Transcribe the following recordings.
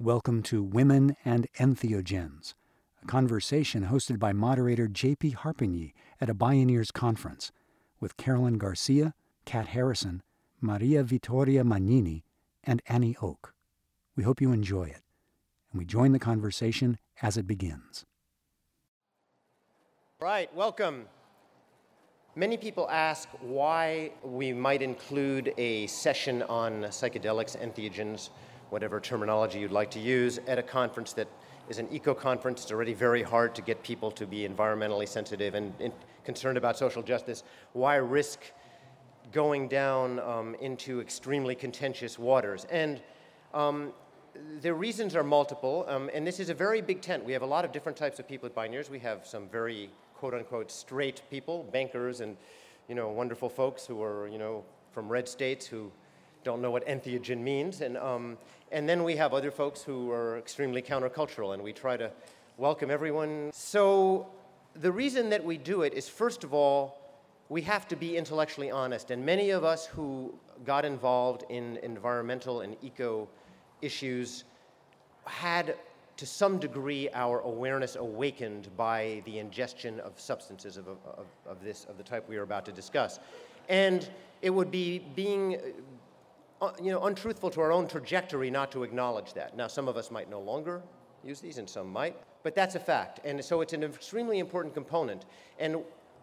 Welcome to Women and Entheogens, a conversation hosted by moderator J.P. Harpignies at a Bioneers conference with Carolyn Garcia, Kat Harrison, Maria Vittoria Mangini, and Annie Oak. We hope you enjoy it, and we join the conversation as it begins. Right, welcome. Many people ask why we might include a session on psychedelics, entheogens, whatever terminology you'd like to use, at a conference that is an eco conference. It's already very hard to get people to be environmentally sensitive and, and concerned about social justice. Why risk going down um, into extremely contentious waters? And um, the reasons are multiple, um, and this is a very big tent. We have a lot of different types of people at Bioneers. We have some very quote unquote straight people, bankers and you know wonderful folks who are you know from red states who don't know what entheogen means, and um, and then we have other folks who are extremely countercultural, and we try to welcome everyone. So the reason that we do it is first of all we have to be intellectually honest, and many of us who got involved in environmental and eco issues had to some degree our awareness awakened by the ingestion of substances of, of, of, this of the type we are about to discuss and it would be being you know untruthful to our own trajectory not to acknowledge that now some of us might no longer use these and some might but that's a fact and so it's an extremely important component and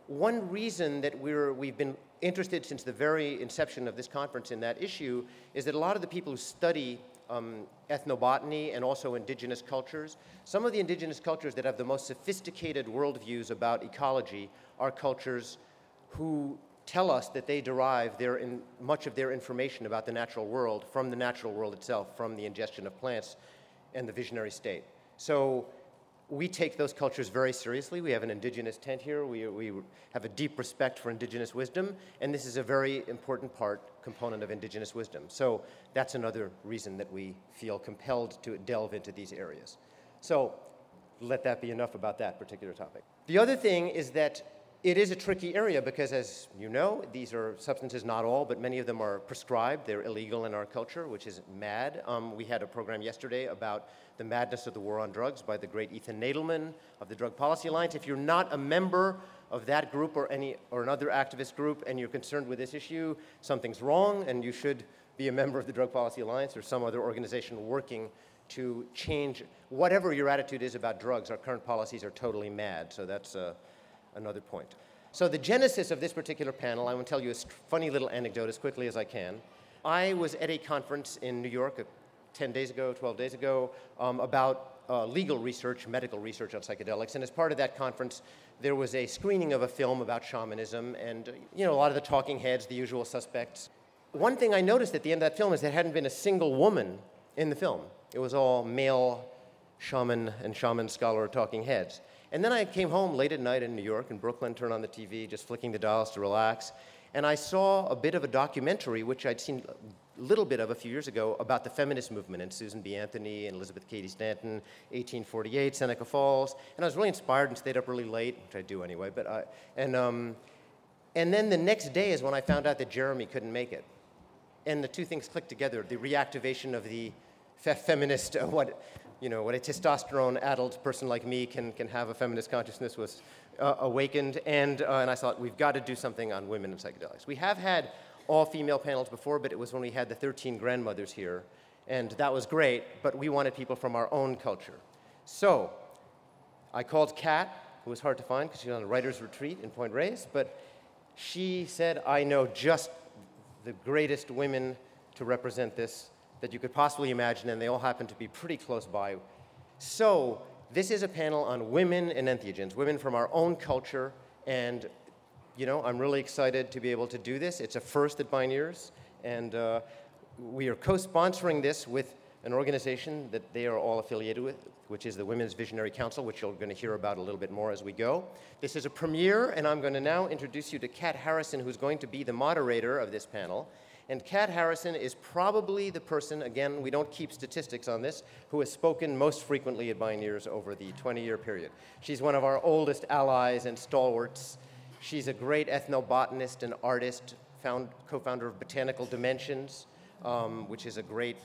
one reason that we're we've been interested since the very inception of this conference in that issue is that a lot of the people who study um, ethnobotany and also indigenous cultures. Some of the indigenous cultures that have the most sophisticated worldviews about ecology are cultures who tell us that they derive their in, much of their information about the natural world from the natural world itself, from the ingestion of plants and the visionary state. So we take those cultures very seriously. We have an indigenous tent here. We, we have a deep respect for indigenous wisdom, and this is a very important part, component of indigenous wisdom. So that's another reason that we feel compelled to delve into these areas. So let that be enough about that particular topic. The other thing is that it is a tricky area because, as you know, these are substances, not all, but many of them are prescribed. They're illegal in our culture, which is mad. Um, we had a program yesterday about the madness of the war on drugs by the great Ethan Nadelmann of the Drug Policy Alliance. If you're not a member of that group or any or another activist group and you're concerned with this issue, something's wrong, and you should be a member of the Drug Policy Alliance or some other organization working to change whatever your attitude is about drugs. Our current policies are totally mad, so that's. Uh, another point. So the genesis of this particular panel, I want to tell you a funny little anecdote as quickly as I can. I was at a conference in New York uh, 10 days ago, 12 days ago, um, about uh, legal research, medical research on psychedelics. And as part of that conference, there was a screening of a film about shamanism and, uh, you know, a lot of the talking heads, the usual suspects. One thing I noticed at the end of that film is there hadn't been a single woman in the film. It was all male shaman and shaman scholar talking heads. And then I came home late at night in New York, in Brooklyn, turned on the TV, just flicking the dials to relax. And I saw a bit of a documentary, which I'd seen a little bit of a few years ago, about the feminist movement and Susan B. Anthony and Elizabeth Cady Stanton, 1848, Seneca Falls. And I was really inspired and stayed up really late, which I do anyway. But I, and, um, and then the next day is when I found out that Jeremy couldn't make it. And the two things clicked together the reactivation of the fe- feminist, uh, what you know, what a testosterone-addled person like me can, can have a feminist consciousness was uh, awakened, and, uh, and I thought, we've got to do something on women and psychedelics. We have had all-female panels before, but it was when we had the 13 grandmothers here, and that was great, but we wanted people from our own culture. So I called Kat, who was hard to find because she's on a writer's retreat in Point Reyes, but she said, I know just the greatest women to represent this that you could possibly imagine, and they all happen to be pretty close by. So, this is a panel on women and entheogens, women from our own culture, and you know, I'm really excited to be able to do this. It's a first at Bioneers, and uh, we are co-sponsoring this with an organization that they are all affiliated with, which is the Women's Visionary Council, which you're going to hear about a little bit more as we go. This is a premiere, and I'm going to now introduce you to Kat Harrison, who's going to be the moderator of this panel. And Kat Harrison is probably the person, again, we don't keep statistics on this, who has spoken most frequently at Bioneers over the 20 year period. She's one of our oldest allies and stalwarts. She's a great ethnobotanist and artist, co founder of Botanical Dimensions, um, which is a great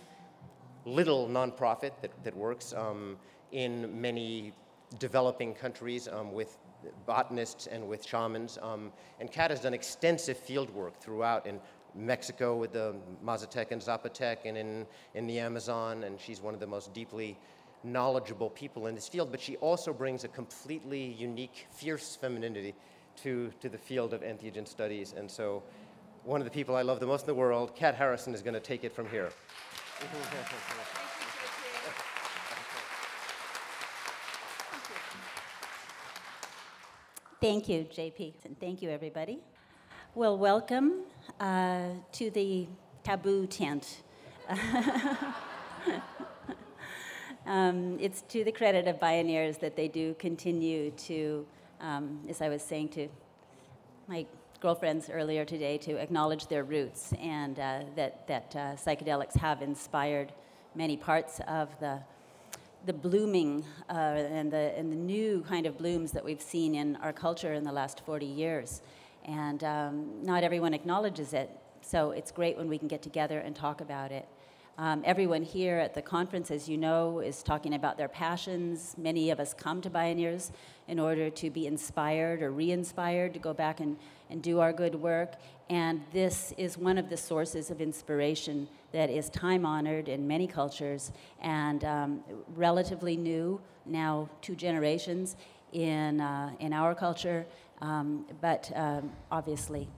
little nonprofit that, that works um, in many developing countries um, with botanists and with shamans. Um, and Kat has done extensive field work throughout in Mexico with the Mazatec and Zapotec and in, in the Amazon, and she's one of the most deeply knowledgeable people in this field, but she also brings a completely unique, fierce femininity to, to the field of entheogen studies. And so, one of the people I love the most in the world, Kat Harrison, is going to take it from here. Thank you, JP, and thank you, everybody. Well, welcome uh, to the taboo tent. um, it's to the credit of Bioneers that they do continue to, um, as I was saying to my girlfriends earlier today, to acknowledge their roots and uh, that, that uh, psychedelics have inspired many parts of the the blooming uh, and, the, and the new kind of blooms that we've seen in our culture in the last 40 years. And um, not everyone acknowledges it, so it's great when we can get together and talk about it. Um, everyone here at the conference, as you know, is talking about their passions. Many of us come to Bioneers in order to be inspired or re inspired to go back and, and do our good work. And this is one of the sources of inspiration that is time honored in many cultures and um, relatively new, now two generations in, uh, in our culture, um, but um, obviously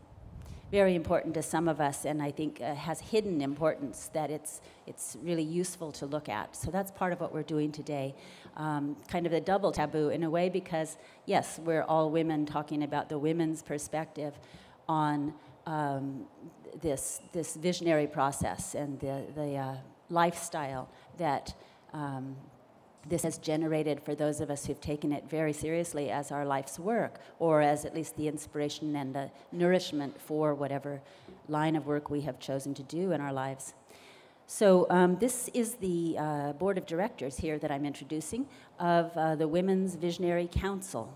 very important to some of us, and I think uh, has hidden importance that it's it's really useful to look at. So that's part of what we're doing today, um, kind of a double taboo in a way, because yes, we're all women talking about the women's perspective on um, this this visionary process and the the uh, lifestyle that. Um, this has generated for those of us who've taken it very seriously as our life's work, or as at least the inspiration and the nourishment for whatever line of work we have chosen to do in our lives. So, um, this is the uh, board of directors here that I'm introducing of uh, the Women's Visionary Council.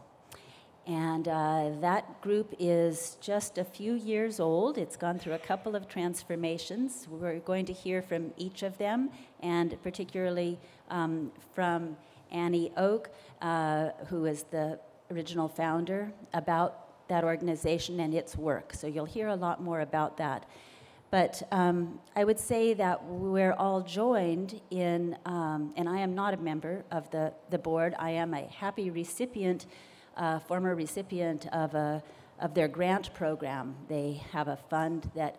And uh, that group is just a few years old. It's gone through a couple of transformations. We're going to hear from each of them, and particularly um, from Annie Oak, uh, who is the original founder, about that organization and its work. So you'll hear a lot more about that. But um, I would say that we're all joined in, um, and I am not a member of the, the board, I am a happy recipient a former recipient of, a, of their grant program. They have a fund that,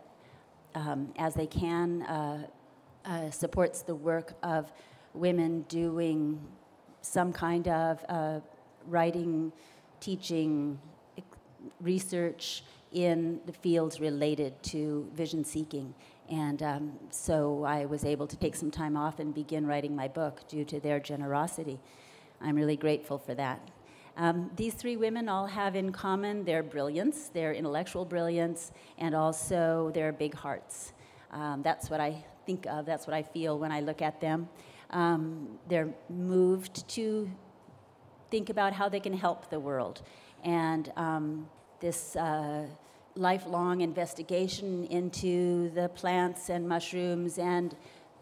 um, as they can, uh, uh, supports the work of women doing some kind of uh, writing, teaching, research in the fields related to vision seeking. And um, so I was able to take some time off and begin writing my book due to their generosity. I'm really grateful for that. Um, these three women all have in common their brilliance, their intellectual brilliance, and also their big hearts. Um, that's what I think of, that's what I feel when I look at them. Um, they're moved to think about how they can help the world. And um, this uh, lifelong investigation into the plants and mushrooms and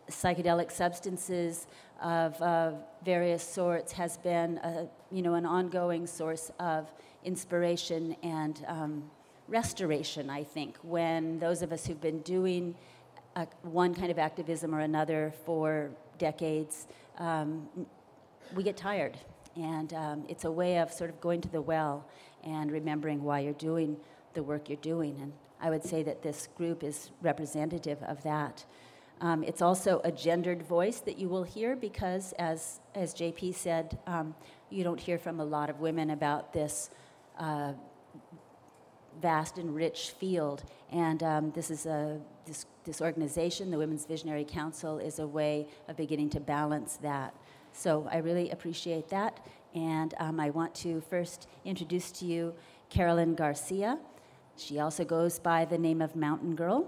psychedelic substances of uh, various sorts has been a, you know, an ongoing source of inspiration and um, restoration, I think, when those of us who've been doing a, one kind of activism or another for decades, um, we get tired. And um, it's a way of sort of going to the well and remembering why you're doing the work you're doing. And I would say that this group is representative of that. Um, it's also a gendered voice that you will hear because, as, as JP said, um, you don't hear from a lot of women about this uh, vast and rich field. And um, this is a this, this organization, the Women's Visionary Council, is a way of beginning to balance that. So I really appreciate that. And um, I want to first introduce to you Carolyn Garcia. She also goes by the name of Mountain Girl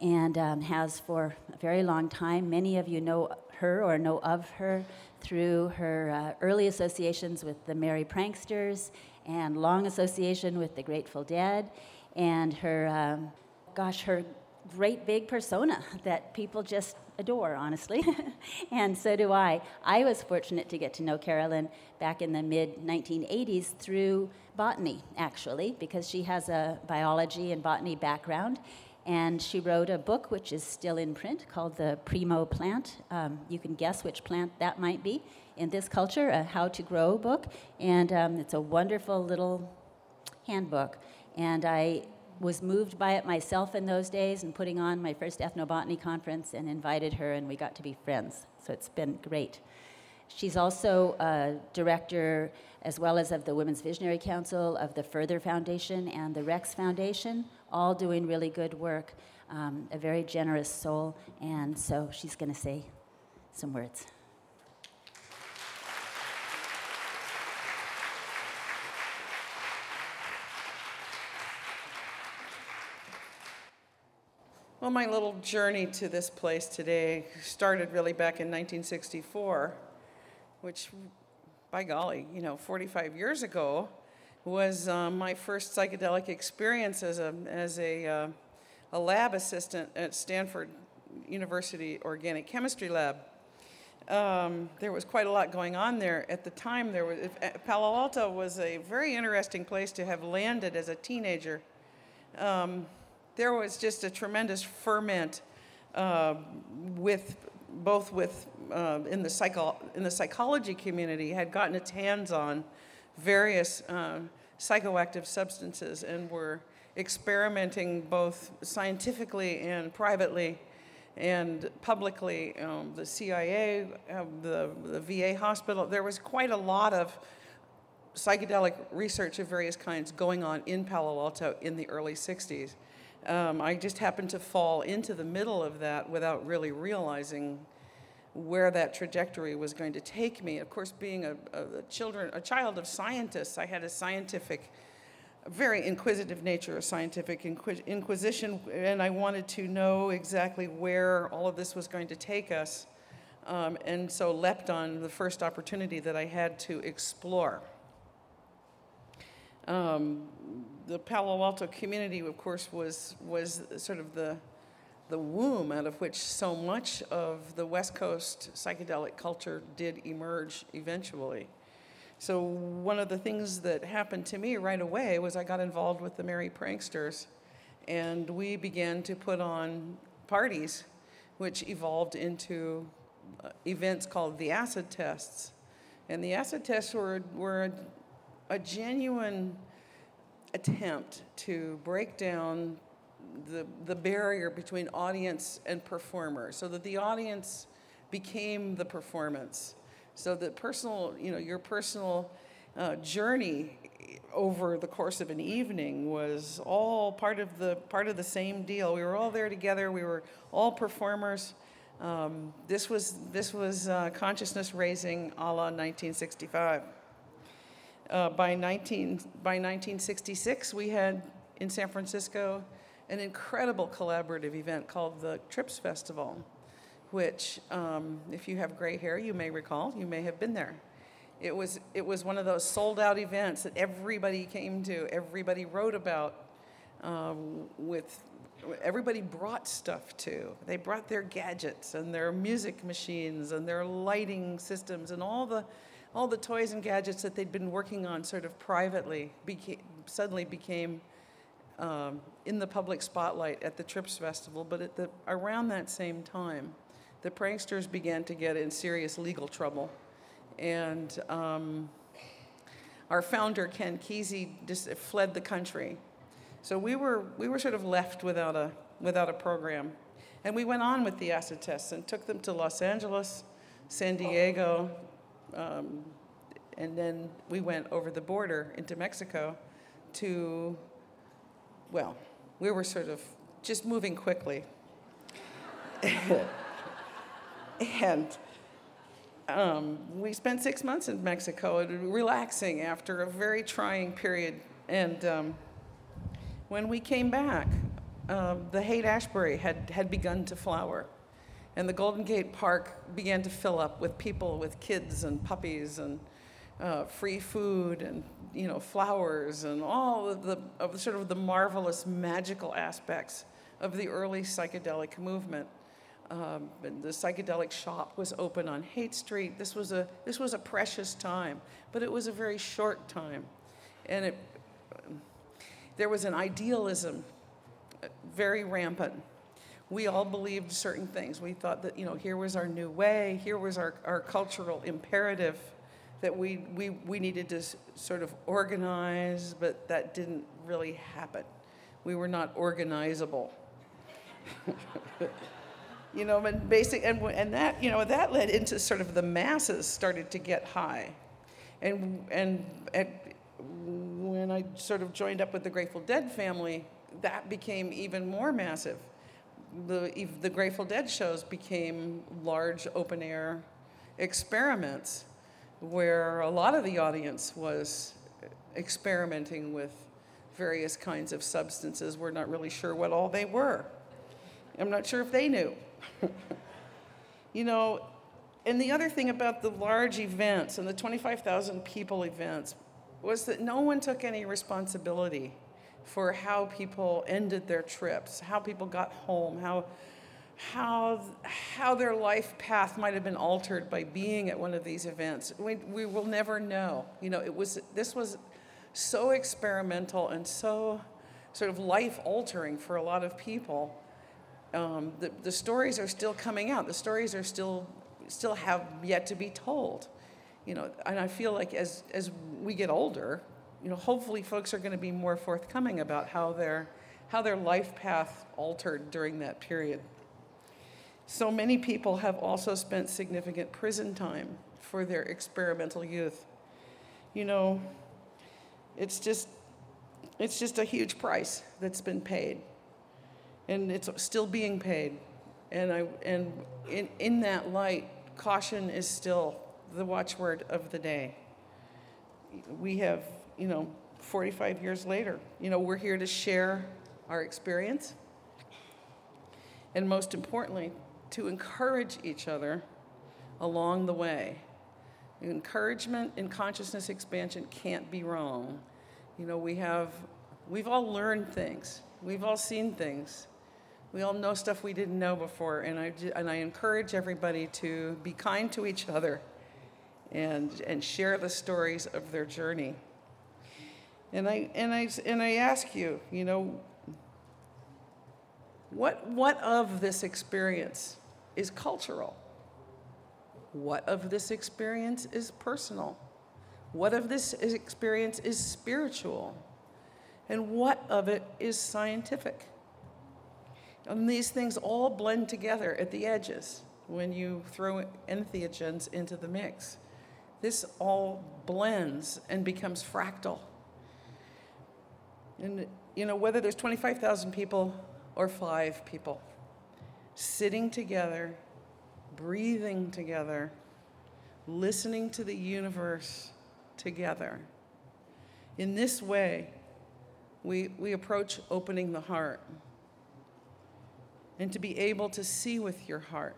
and um, has for a very long time. Many of you know her or know of her through her uh, early associations with the Merry Pranksters and long association with the Grateful Dead, and her, um, gosh, her great big persona that people just adore, honestly, and so do I. I was fortunate to get to know Carolyn back in the mid 1980s through botany, actually, because she has a biology and botany background. And she wrote a book which is still in print called The Primo Plant. Um, you can guess which plant that might be in this culture, a how to grow book. And um, it's a wonderful little handbook. And I was moved by it myself in those days and putting on my first ethnobotany conference and invited her, and we got to be friends. So it's been great. She's also a director, as well as of the Women's Visionary Council, of the Further Foundation and the Rex Foundation, all doing really good work. Um, a very generous soul, and so she's going to say some words. Well, my little journey to this place today started really back in 1964, which, by golly, you know, 45 years ago, was uh, my first psychedelic experience as a, as a, uh, a lab assistant at Stanford University Organic Chemistry Lab. Um, there was quite a lot going on there at the time. There was Palo Alto was a very interesting place to have landed as a teenager. Um, there was just a tremendous ferment uh, with both with uh, in the psycho in the psychology community had gotten its hands on various uh, psychoactive substances and were experimenting both scientifically and privately and publicly. Um, the CIA, uh, the, the VA hospital, there was quite a lot of psychedelic research of various kinds going on in Palo Alto in the early 60s. Um, I just happened to fall into the middle of that without really realizing where that trajectory was going to take me. Of course, being a, a, children, a child of scientists, I had a scientific, a very inquisitive nature, a scientific inquisition, and I wanted to know exactly where all of this was going to take us. Um, and so leapt on the first opportunity that I had to explore. Um, the Palo Alto community, of course, was, was sort of the, the womb out of which so much of the West Coast psychedelic culture did emerge eventually. So, one of the things that happened to me right away was I got involved with the Merry Pranksters, and we began to put on parties, which evolved into uh, events called the acid tests. And the acid tests were, were a genuine attempt to break down the, the barrier between audience and performer so that the audience became the performance. So that personal, you know, your personal uh, journey over the course of an evening was all part of the part of the same deal. We were all there together. We were all performers. Um, this was this was uh, consciousness raising a la 1965. Uh, by, 19, by 1966, we had in San Francisco an incredible collaborative event called the Trips Festival, which, um, if you have gray hair, you may recall, you may have been there. It was, it was one of those sold out events that everybody came to, everybody wrote about, um, with everybody brought stuff to. They brought their gadgets and their music machines and their lighting systems and all the all the toys and gadgets that they'd been working on sort of privately became, suddenly became um, in the public spotlight at the Trips Festival. But at the, around that same time, the pranksters began to get in serious legal trouble. And um, our founder, Ken Kesey, just fled the country. So we were, we were sort of left without a, without a program. And we went on with the acid tests and took them to Los Angeles, San Diego, um, and then we went over the border into Mexico to, well, we were sort of just moving quickly. and um, we spent six months in Mexico, relaxing after a very trying period. And um, when we came back, uh, the Haight Ashbury had, had begun to flower. And the Golden Gate Park began to fill up with people with kids and puppies and uh, free food and you know flowers and all of the of sort of the marvelous magical aspects of the early psychedelic movement. Um, the psychedelic shop was open on Haight Street. This was a this was a precious time, but it was a very short time, and it there was an idealism uh, very rampant. We all believed certain things. We thought that you know here was our new way, here was our, our cultural imperative that we, we, we needed to sort of organize, but that didn't really happen. We were not organizable. you know, and basic, and, and that, you know, that led into sort of the masses started to get high. And, and, and when I sort of joined up with the Grateful Dead family, that became even more massive. The, the Grateful Dead shows became large open air experiments where a lot of the audience was experimenting with various kinds of substances. We're not really sure what all they were. I'm not sure if they knew. you know, and the other thing about the large events and the 25,000 people events was that no one took any responsibility for how people ended their trips, how people got home, how how, how their life path might have been altered by being at one of these events. We, we will never know. You know, it was, this was so experimental and so sort of life altering for a lot of people. Um, the, the stories are still coming out. The stories are still, still have yet to be told. You know, and I feel like as, as we get older, you know, hopefully folks are going to be more forthcoming about how their, how their life path altered during that period. So many people have also spent significant prison time for their experimental youth. You know, it's just it's just a huge price that's been paid. And it's still being paid. And I and in, in that light, caution is still the watchword of the day. We have, you know, 45 years later, you know, we're here to share our experience. And most importantly, to encourage each other along the way. Encouragement and consciousness expansion can't be wrong. You know, we have, we've all learned things, we've all seen things. We all know stuff we didn't know before, and I, and I encourage everybody to be kind to each other and, and share the stories of their journey. And I, and, I, and I ask you, you know, what, what of this experience is cultural? What of this experience is personal? What of this experience is spiritual? And what of it is scientific? And these things all blend together at the edges when you throw entheogens into the mix. This all blends and becomes fractal. And, you know, whether there's 25,000 people or five people, sitting together, breathing together, listening to the universe together. In this way, we, we approach opening the heart and to be able to see with your heart.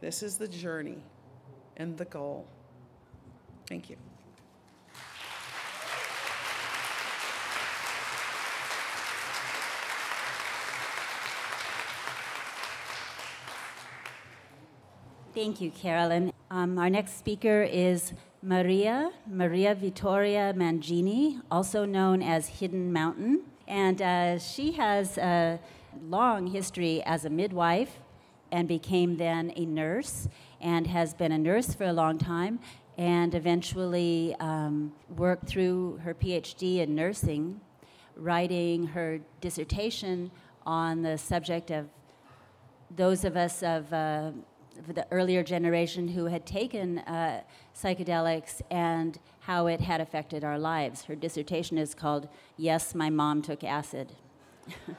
This is the journey and the goal. Thank you. Thank you, Carolyn. Um, our next speaker is Maria, Maria Vittoria Mangini, also known as Hidden Mountain. And uh, she has a long history as a midwife and became then a nurse and has been a nurse for a long time and eventually um, worked through her PhD in nursing, writing her dissertation on the subject of those of us of uh, the earlier generation who had taken uh, psychedelics and how it had affected our lives. Her dissertation is called Yes, My Mom Took Acid.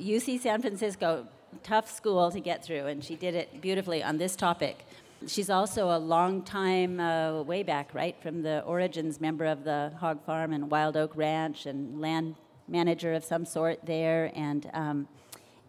UC San Francisco, tough school to get through, and she did it beautifully on this topic. She's also a long time, uh, way back, right, from the origins member of the hog farm and Wild Oak Ranch and land manager of some sort there. And, um,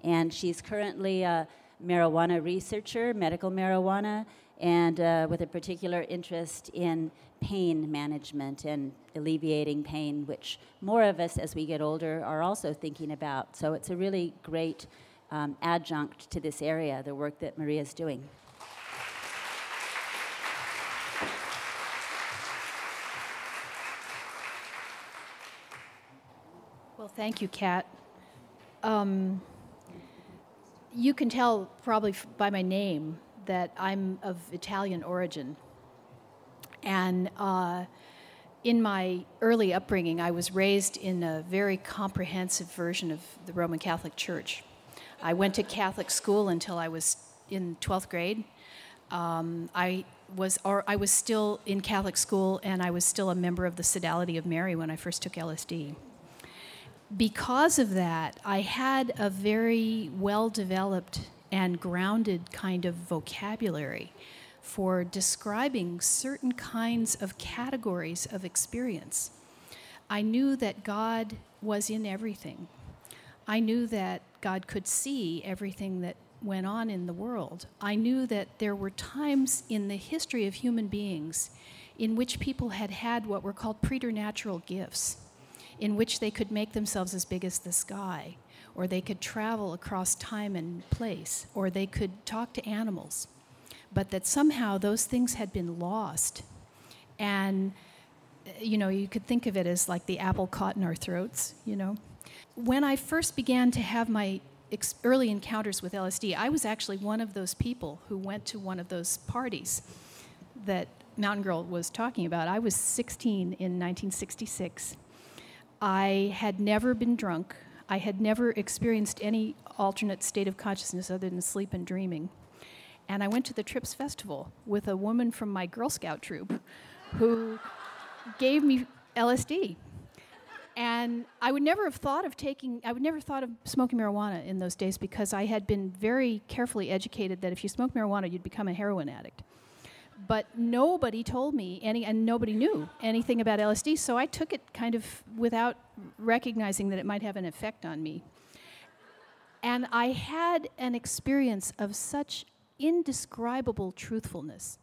and she's currently a marijuana researcher, medical marijuana, and uh, with a particular interest in pain management and alleviating pain, which more of us as we get older are also thinking about. So it's a really great um, adjunct to this area, the work that Maria is doing. Well, thank you, Kat. Um, you can tell probably by my name that I'm of Italian origin. And uh, in my early upbringing, I was raised in a very comprehensive version of the Roman Catholic Church. I went to Catholic school until I was in 12th grade. Um, I was, or I was still in Catholic school, and I was still a member of the Sodality of Mary when I first took LSD because of that, I had a very well developed and grounded kind of vocabulary for describing certain kinds of categories of experience. I knew that God was in everything. I knew that God could see everything that went on in the world. I knew that there were times in the history of human beings in which people had had what were called preternatural gifts in which they could make themselves as big as the sky, or they could travel across time and place, or they could talk to animals. But that somehow those things had been lost. And, uh, you know, you could think of it as like the apple caught in our throats, you know. When I first began to have my early encounters with LSD, I was actually one of those people who went to one of those parties that Mountain Girl was talking about. I was 16 in 1966 I had never been drunk. I had never experienced any alternate state of consciousness other than sleep and dreaming. And I went to the Trips Festival with a woman from my Girl Scout troop who gave me LSD. And I would never have thought of taking, I would never thought of smoking marijuana in those days because I had been very carefully educated that if you smoke marijuana, you'd become a heroin addict but nobody told me any, and nobody knew anything about LSD, so I took it kind of without recognizing that it might have an effect on me. And I had an experience of such indescribable truthfulness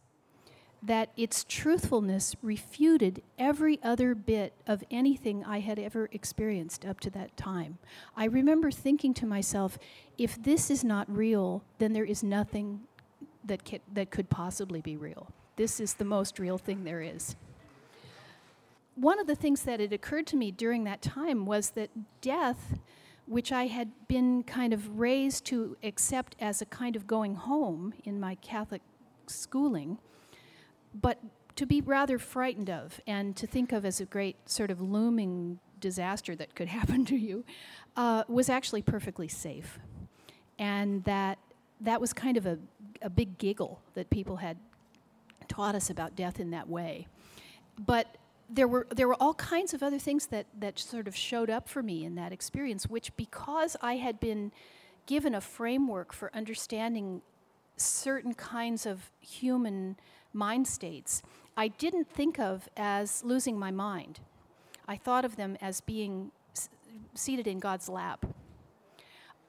that its truthfulness refuted every other bit of anything I had ever experienced up to that time. I remember thinking to myself, if this is not real, then there is nothing that, that could possibly be real. This is the most real thing there is. One of the things that had occurred to me during that time was that death, which I had been kind of raised to accept as a kind of going home in my Catholic schooling, but to be rather frightened of and to think of as a great sort of looming disaster that could happen to you, uh, was actually perfectly safe. And that that was kind of a, a big giggle that people had taught us about death in that way. But there were there were all kinds of other things that that sort of showed up for me in that experience, which because I had been given a framework for understanding certain kinds of human mind states, I didn't think of as losing my mind. I thought of them as being s- seated in God's lap.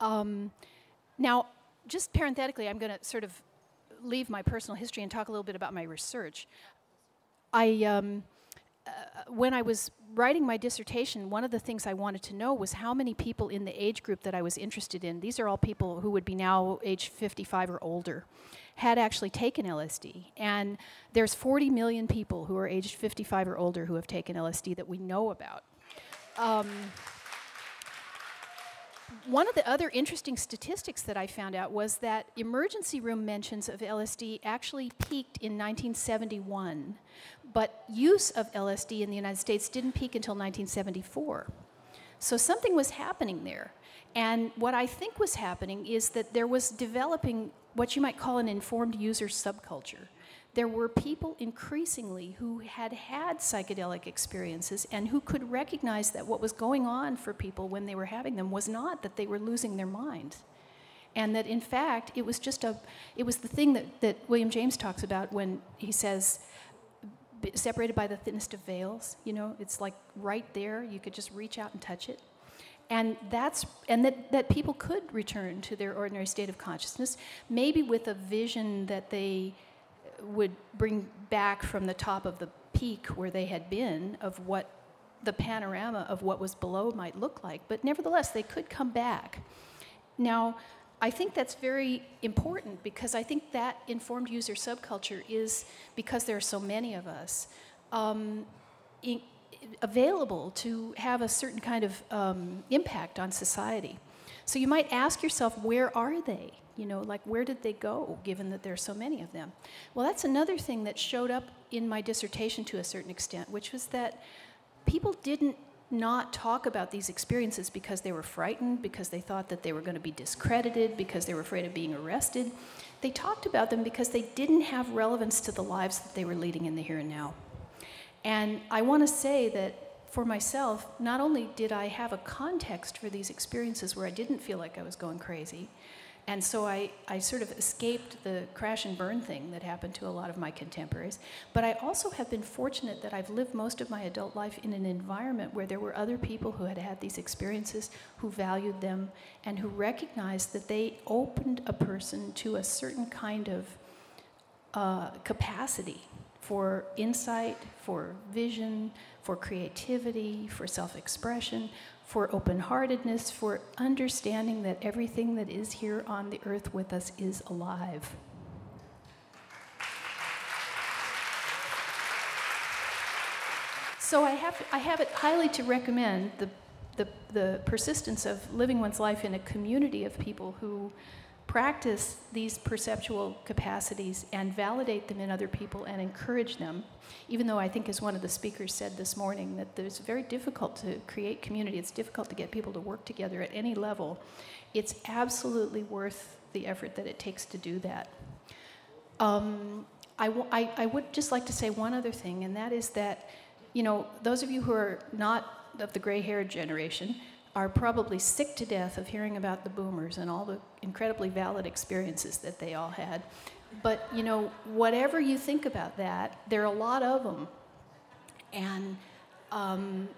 Um, now, just parenthetically, I'm going to sort of leave my personal history and talk a little bit about my research. I, um, uh, when I was writing my dissertation, one of the things I wanted to know was how many people in the age group that I was interested in, these are all people who would be now age 55 or older, had actually taken LSD. And there's 40 million people who are aged 55 or older who have taken LSD that we know about. Um, one of the other interesting statistics that I found out was that emergency room mentions of LSD actually peaked in 1971, but use of LSD in the United States didn't peak until 1974. So something was happening there. And what I think was happening is that there was developing what you might call an informed user subculture there were people increasingly who had had psychedelic experiences and who could recognize that what was going on for people when they were having them was not that they were losing their mind. And that in fact it was just a it was the thing that, that william james talks about when he says separated by the thinnest of veils you know it's like right there you could just reach out and touch it. And that's and that, that people could return to their ordinary state of consciousness maybe with a vision that they would bring back from the top of the peak where they had been of what the panorama of what was below might look like. But nevertheless, they could come back. Now, I think that's very important because I think that informed user subculture is, because there are so many of us, um, in, available to have a certain kind of um, impact on society. So you might ask yourself, where are they? You know, like where did they go, given that there are so many of them? Well, that's another thing that showed up in my dissertation to a certain extent, which was that people didn't not talk about these experiences because they were frightened, because they thought that they were going to be discredited, because they were afraid of being arrested. They talked about them because they didn't have relevance to the lives that they were leading in the here and now. And I want to say that for myself, not only did I have a context for these experiences where I didn't feel like I was going crazy, and so I, I sort of escaped the crash and burn thing that happened to a lot of my contemporaries. But I also have been fortunate that I've lived most of my adult life in an environment where there were other people who had had these experiences, who valued them, and who recognized that they opened a person to a certain kind of uh, capacity for insight, for vision, for creativity, for self expression, for open heartedness, for understanding that everything that is here on the earth with us is alive. So I have, I have it highly to recommend the, the, the persistence of living one's life in a community of people who practice these perceptual capacities and validate them in other people and encourage them. Even though I think, as one of the speakers said this morning, that it's very difficult to create community, it's difficult to get people to work together at any level, it's absolutely worth the effort that it takes to do that. Um, I, w- I, I would just like to say one other thing, and that is that, you know, those of you who are not of the gray haired generation, are probably sick to death of hearing about the boomers and all the incredibly valid experiences that they all had. But, you know, whatever you think about that, there are a lot of them. And um,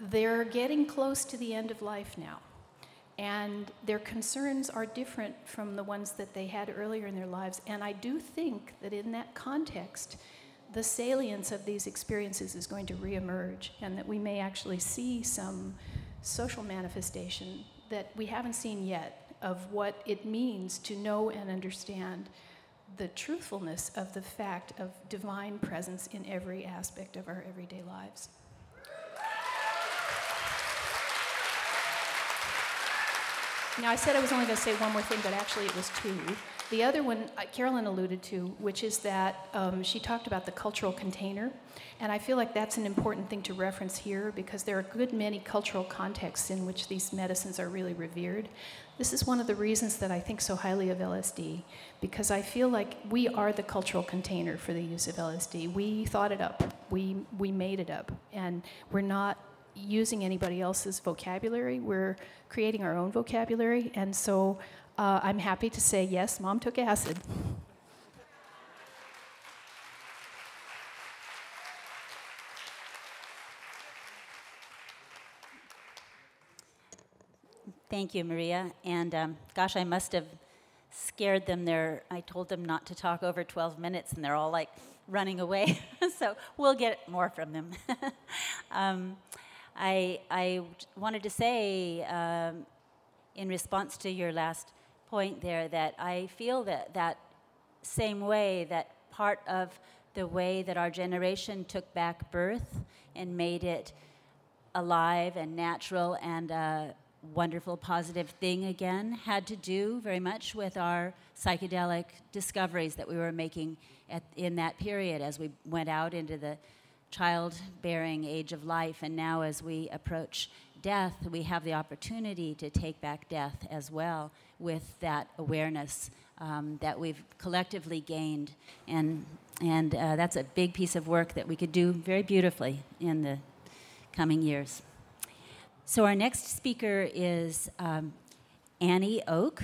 they're getting close to the end of life now. And their concerns are different from the ones that they had earlier in their lives. And I do think that in that context, the salience of these experiences is going to reemerge, and that we may actually see some social manifestation that we haven't seen yet of what it means to know and understand the truthfulness of the fact of divine presence in every aspect of our everyday lives. Now, I said I was only going to say one more thing, but actually it was two. The other one, uh, Carolyn alluded to, which is that um, she talked about the cultural container. And I feel like that's an important thing to reference here because there are a good many cultural contexts in which these medicines are really revered. This is one of the reasons that I think so highly of LSD because I feel like we are the cultural container for the use of LSD. We thought it up, we, we made it up, and we're not using anybody else's vocabulary. We're creating our own vocabulary. And so uh, I'm happy to say yes, mom took acid. Thank you, Maria. And um, gosh, I must have scared them there. I told them not to talk over 12 minutes, and they're all like running away. so we'll get more from them. um, I, I wanted to say, um, in response to your last point there that I feel that that same way that part of the way that our generation took back birth and made it alive and natural and a wonderful positive thing again had to do very much with our psychedelic discoveries that we were making at, in that period as we went out into the childbearing age of life and now as we approach death we have the opportunity to take back death as well with that awareness um, that we've collectively gained. And, and uh, that's a big piece of work that we could do very beautifully in the coming years. So, our next speaker is um, Annie Oak,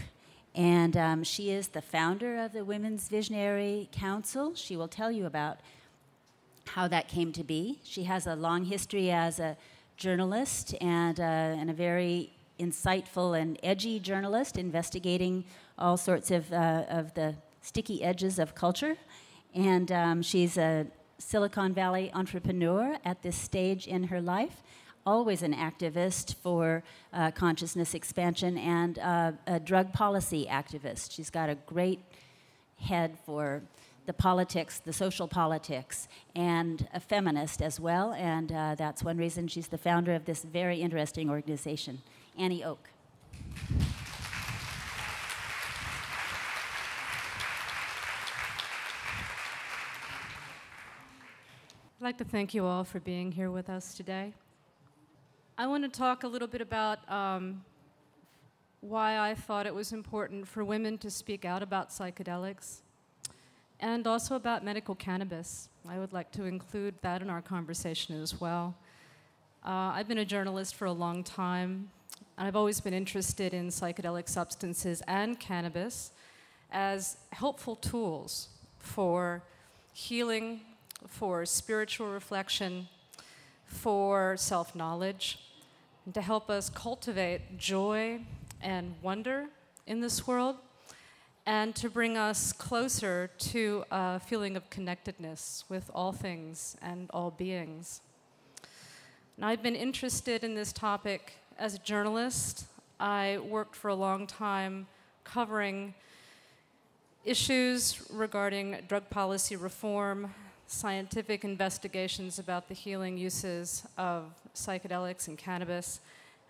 and um, she is the founder of the Women's Visionary Council. She will tell you about how that came to be. She has a long history as a journalist and, uh, and a very insightful and edgy journalist investigating all sorts of, uh, of the sticky edges of culture. And um, she's a Silicon Valley entrepreneur at this stage in her life. always an activist for uh, consciousness expansion and uh, a drug policy activist. She's got a great head for the politics, the social politics, and a feminist as well. And uh, that's one reason she's the founder of this very interesting organization, Annie Oak. I'd like to thank you all for being here with us today. I want to talk a little bit about um, why I thought it was important for women to speak out about psychedelics and also about medical cannabis. I would like to include that in our conversation as well. Uh, I've been a journalist for a long time, and I've always been interested in psychedelic substances and cannabis as helpful tools for healing, for spiritual reflection, for self knowledge, and to help us cultivate joy and wonder in this world and to bring us closer to a feeling of connectedness with all things and all beings. Now, I've been interested in this topic as a journalist. I worked for a long time covering issues regarding drug policy reform, scientific investigations about the healing uses of psychedelics and cannabis,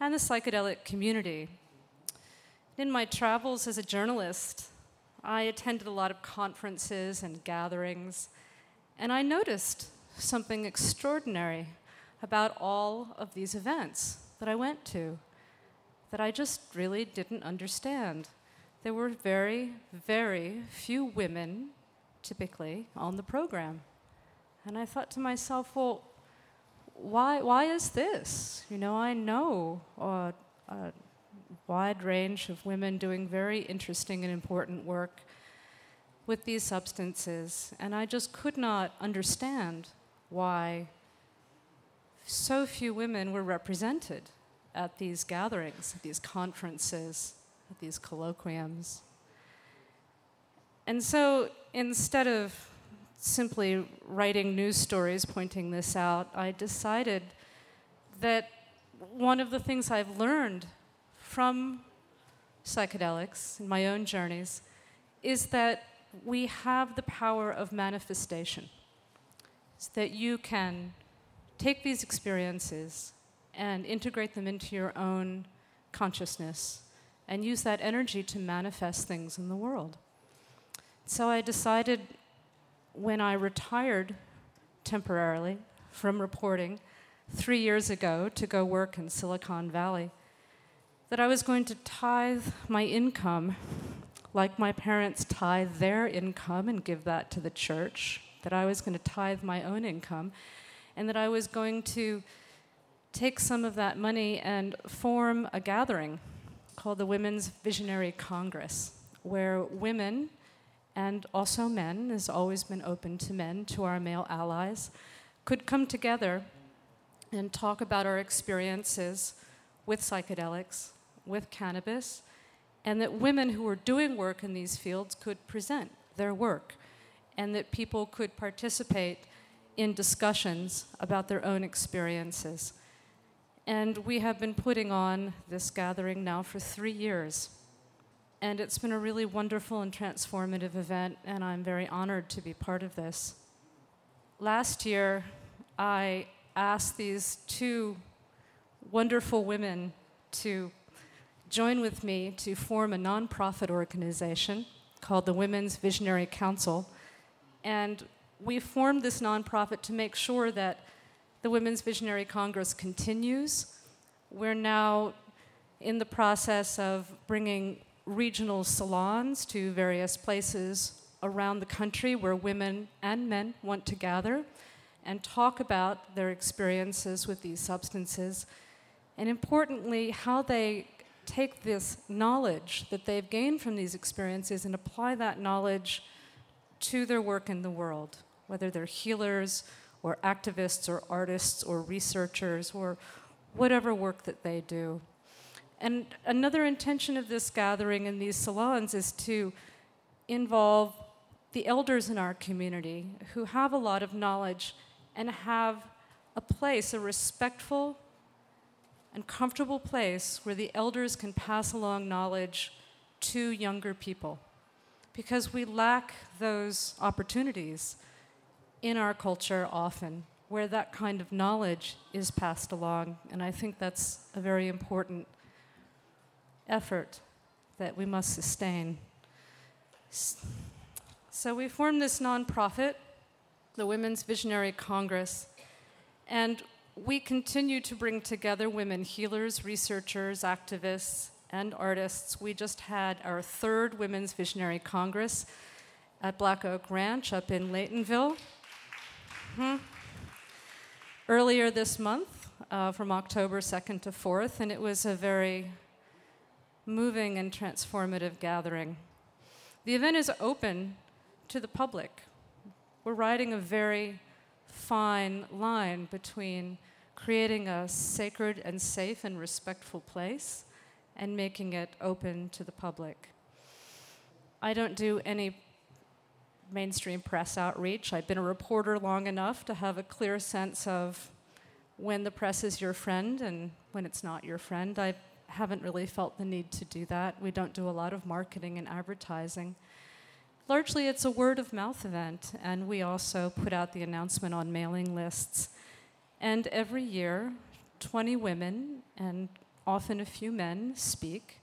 and the psychedelic community. In my travels as a journalist, I attended a lot of conferences and gatherings, and I noticed something extraordinary about all of these events that I went to that I just really didn't understand. There were very, very few women, typically, on the program. And I thought to myself, well, why, why is this? You know, I know uh, uh, wide range of women doing very interesting and important work with these substances, and I just could not understand why so few women were represented at these gatherings, at these conferences, at these colloquiums. And so instead of simply writing news stories pointing this out, I decided that one of the things I've learned from psychedelics in my own journeys is that we have the power of manifestation. So that you can take these experiences and integrate them into your own consciousness and use that energy to manifest things in the world. So I decided when I retired temporarily from reporting three years ago to go work in Silicon Valley that I was going to tithe my income like my parents tithe their income and give that to the church, that I was going to tithe my own income, and that I was going to take some of that money and form a gathering called the Women's Visionary Congress, where women and also men, has always been open to men, to our male allies, could come together and talk about our experiences with psychedelics, with cannabis, and that women who were doing work in these fields could present their work, and that people could participate in discussions about their own experiences. And we have been putting on this gathering now for three years. And it's been a really wonderful and transformative event, and I'm very honored to be part of this. Last year, I asked these two wonderful women to join with me to form a nonprofit organization called the Women's Visionary Council. And we formed this nonprofit to make sure that the Women's Visionary Congress continues. We're now in the process of bringing regional salons to various places around the country where women and men want to gather and talk about their experiences with these substances, and importantly, how they take this knowledge that they've gained from these experiences and apply that knowledge to their work in the world, whether they're healers or activists or artists or researchers or whatever work that they do. And another intention of this gathering in these salons is to involve the elders in our community who have a lot of knowledge and have a place, a respectful and comfortable place where the elders can pass along knowledge to younger people. Because we lack those opportunities in our culture often, where that kind of knowledge is passed along. And I think that's a very important effort that we must sustain. So we formed this nonprofit, the Women's Visionary Congress, and we continue to bring together women healers, researchers, activists, and artists. We just had our third Women's Visionary Congress at Black Oak Ranch up in Laytonville. Hmm. Earlier this month, uh, from October 2nd to 4th, and it was a very moving and transformative gathering. The event is open to the public. We're riding a very fine line between creating a sacred and safe and respectful place and making it open to the public. I don't do any mainstream press outreach. I've been a reporter long enough to have a clear sense of when the press is your friend and when it's not your friend. I haven't really felt the need to do that. We don't do a lot of marketing and advertising. Largely, it's a word of mouth event, and we also put out the announcement on mailing lists. And every year, 20 women and often a few men speak,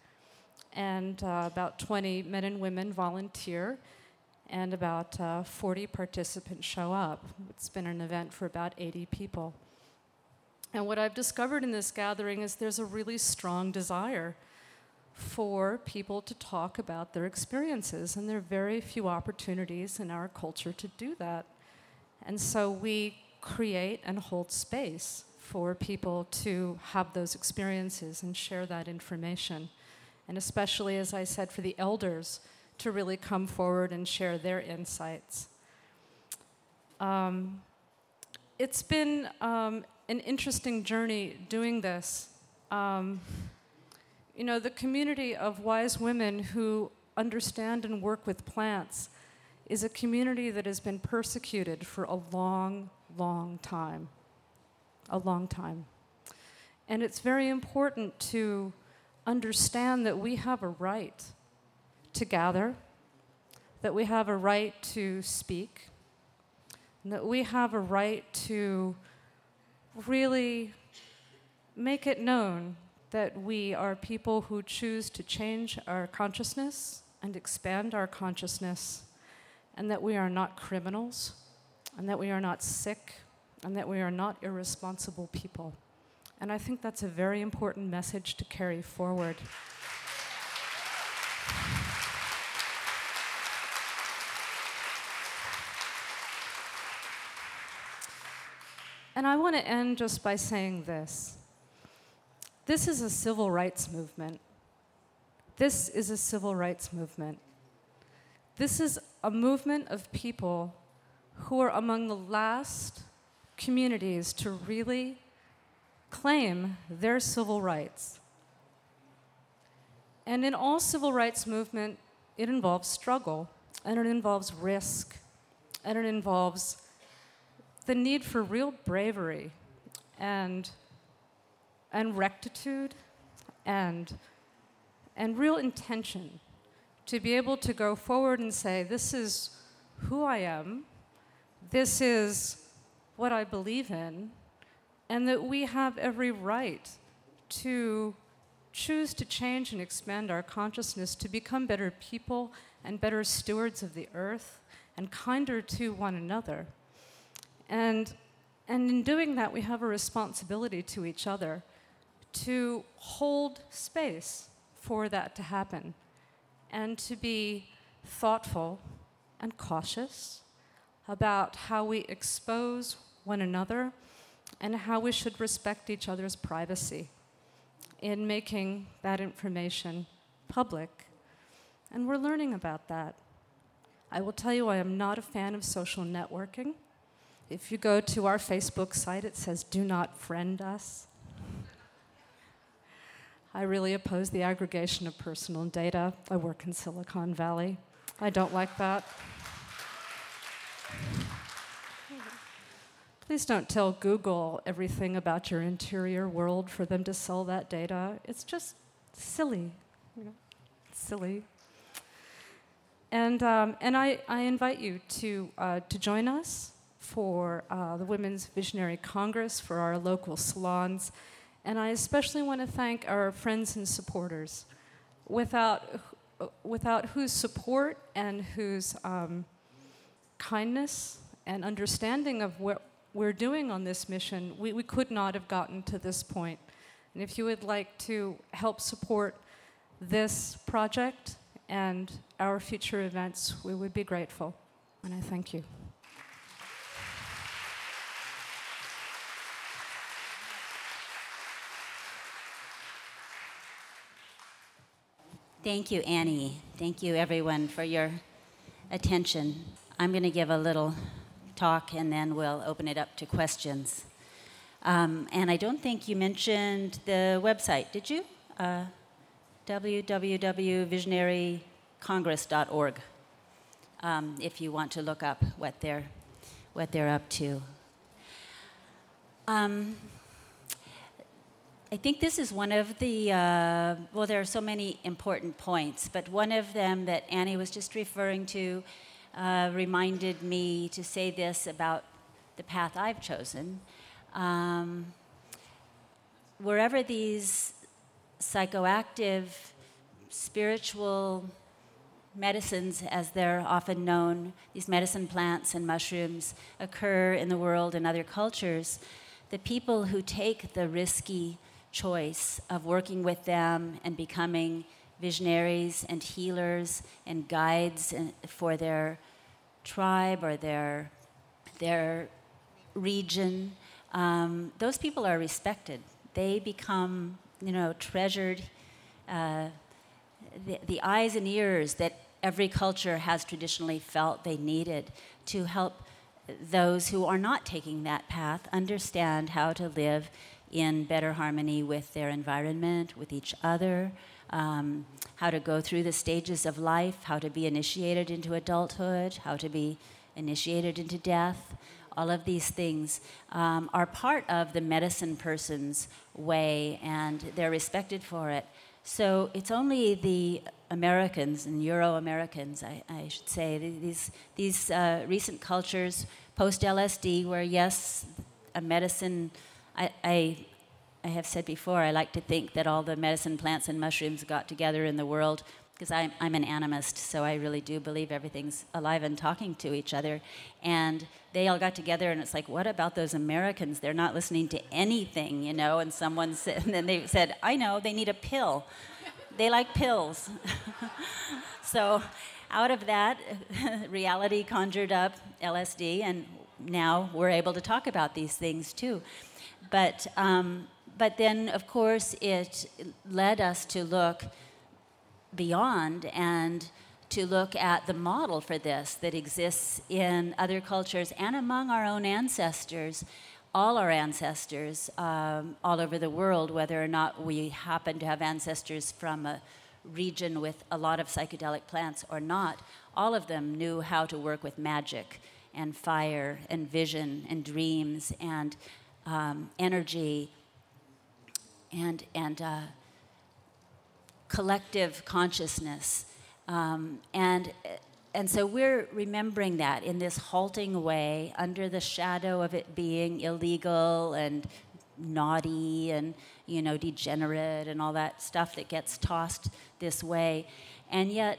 and uh, about 20 men and women volunteer, and about uh, 40 participants show up. It's been an event for about 80 people. And what I've discovered in this gathering is there's a really strong desire for people to talk about their experiences, and there are very few opportunities in our culture to do that. And so we create and hold space for people to have those experiences and share that information. And especially, as I said, for the elders to really come forward and share their insights. Um, it's been um, an interesting journey doing this. Um, you know, the community of wise women who understand and work with plants is a community that has been persecuted for a long, long time. A long time. And it's very important to understand that we have a right to gather, that we have a right to speak, and that we have a right to really make it known that we are people who choose to change our consciousness and expand our consciousness, and that we are not criminals, and that we are not sick, and that we are not irresponsible people. And I think that's a very important message to carry forward. And I want to end just by saying this. This is a civil rights movement. This is a civil rights movement. This is a movement of people who are among the last communities to really claim their civil rights. And in all civil rights movement, it involves struggle, and it involves risk, and it involves the need for real bravery and and rectitude and, and real intention to be able to go forward and say, This is who I am, this is what I believe in, and that we have every right to choose to change and expand our consciousness to become better people and better stewards of the earth and kinder to one another. And, and in doing that, we have a responsibility to each other to hold space for that to happen and to be thoughtful and cautious about how we expose one another and how we should respect each other's privacy in making that information public. And we're learning about that. I will tell you, I am not a fan of social networking. If you go to our Facebook site, it says, do not friend us. I really oppose the aggregation of personal data. I work in Silicon Valley. I don't like that. Please don't tell Google everything about your interior world for them to sell that data. It's just silly. You know, silly. And, um, and I, I invite you to, uh, to join us for uh, the Women's Visionary Congress, for our local salons. And I especially want to thank our friends and supporters, without, without whose support and whose um, kindness and understanding of what we're doing on this mission, we, we could not have gotten to this point. And if you would like to help support this project and our future events, we would be grateful. And I thank you. Thank you, Annie. Thank you, everyone, for your attention. I'm going to give a little talk and then we'll open it up to questions. Um, and I don't think you mentioned the website, did you? Uh, www.visionarycongress.org um, if you want to look up what they're, what they're up to. Um, I think this is one of the, uh, well, there are so many important points, but one of them that Annie was just referring to uh, reminded me to say this about the path I've chosen. Um, wherever these psychoactive, spiritual medicines, as they're often known, these medicine plants and mushrooms occur in the world and other cultures, the people who take the risky choice of working with them and becoming visionaries and healers and guides for their tribe or their, their region, um, those people are respected. They become, you know, treasured, uh, the, the eyes and ears that every culture has traditionally felt they needed to help those who are not taking that path understand how to live in better harmony with their environment, with each other, um, how to go through the stages of life, how to be initiated into adulthood, how to be initiated into death. All of these things um, are part of the medicine person's way, and they're respected for it. So it's only the Americans and Euro Americans, I, I, should say, these, these uh, recent cultures post LSD, where yes, a medicine, I, I, I have said before, I like to think that all the medicine plants and mushrooms got together in the world because I'm, I'm an animist, so I really do believe everything's alive and talking to each other. And they all got together, and it's like, what about those Americans? They're not listening to anything, you know? And someone said, and then they said, I know, they need a pill. They like pills. so out of that, reality conjured up LSD, and now we're able to talk about these things too. But um, but then, of course, it led us to look beyond and to look at the model for this that exists in other cultures and among our own ancestors, all our ancestors um, all over the world, whether or not we happen to have ancestors from a region with a lot of psychedelic plants or not, all of them knew how to work with magic and fire and vision and dreams and um, energy and, and uh, collective consciousness. Um, and, and so we're remembering that in this halting way under the shadow of it being illegal and naughty and you know degenerate and all that stuff that gets tossed this way and yet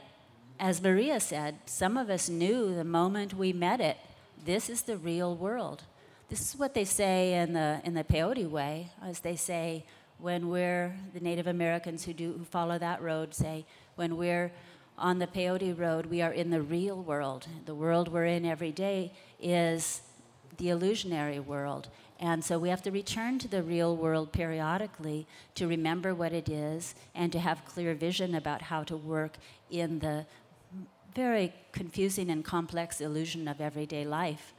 as maria said some of us knew the moment we met it this is the real world this is what they say in the in the peyote way as they say when we're the Native Americans who do who follow that road say when we're on the peyote road, we are in the real world. The world we're in every day is the illusionary world. And so we have to return to the real world periodically to remember what it is and to have clear vision about how to work in the very confusing and complex illusion of everyday life.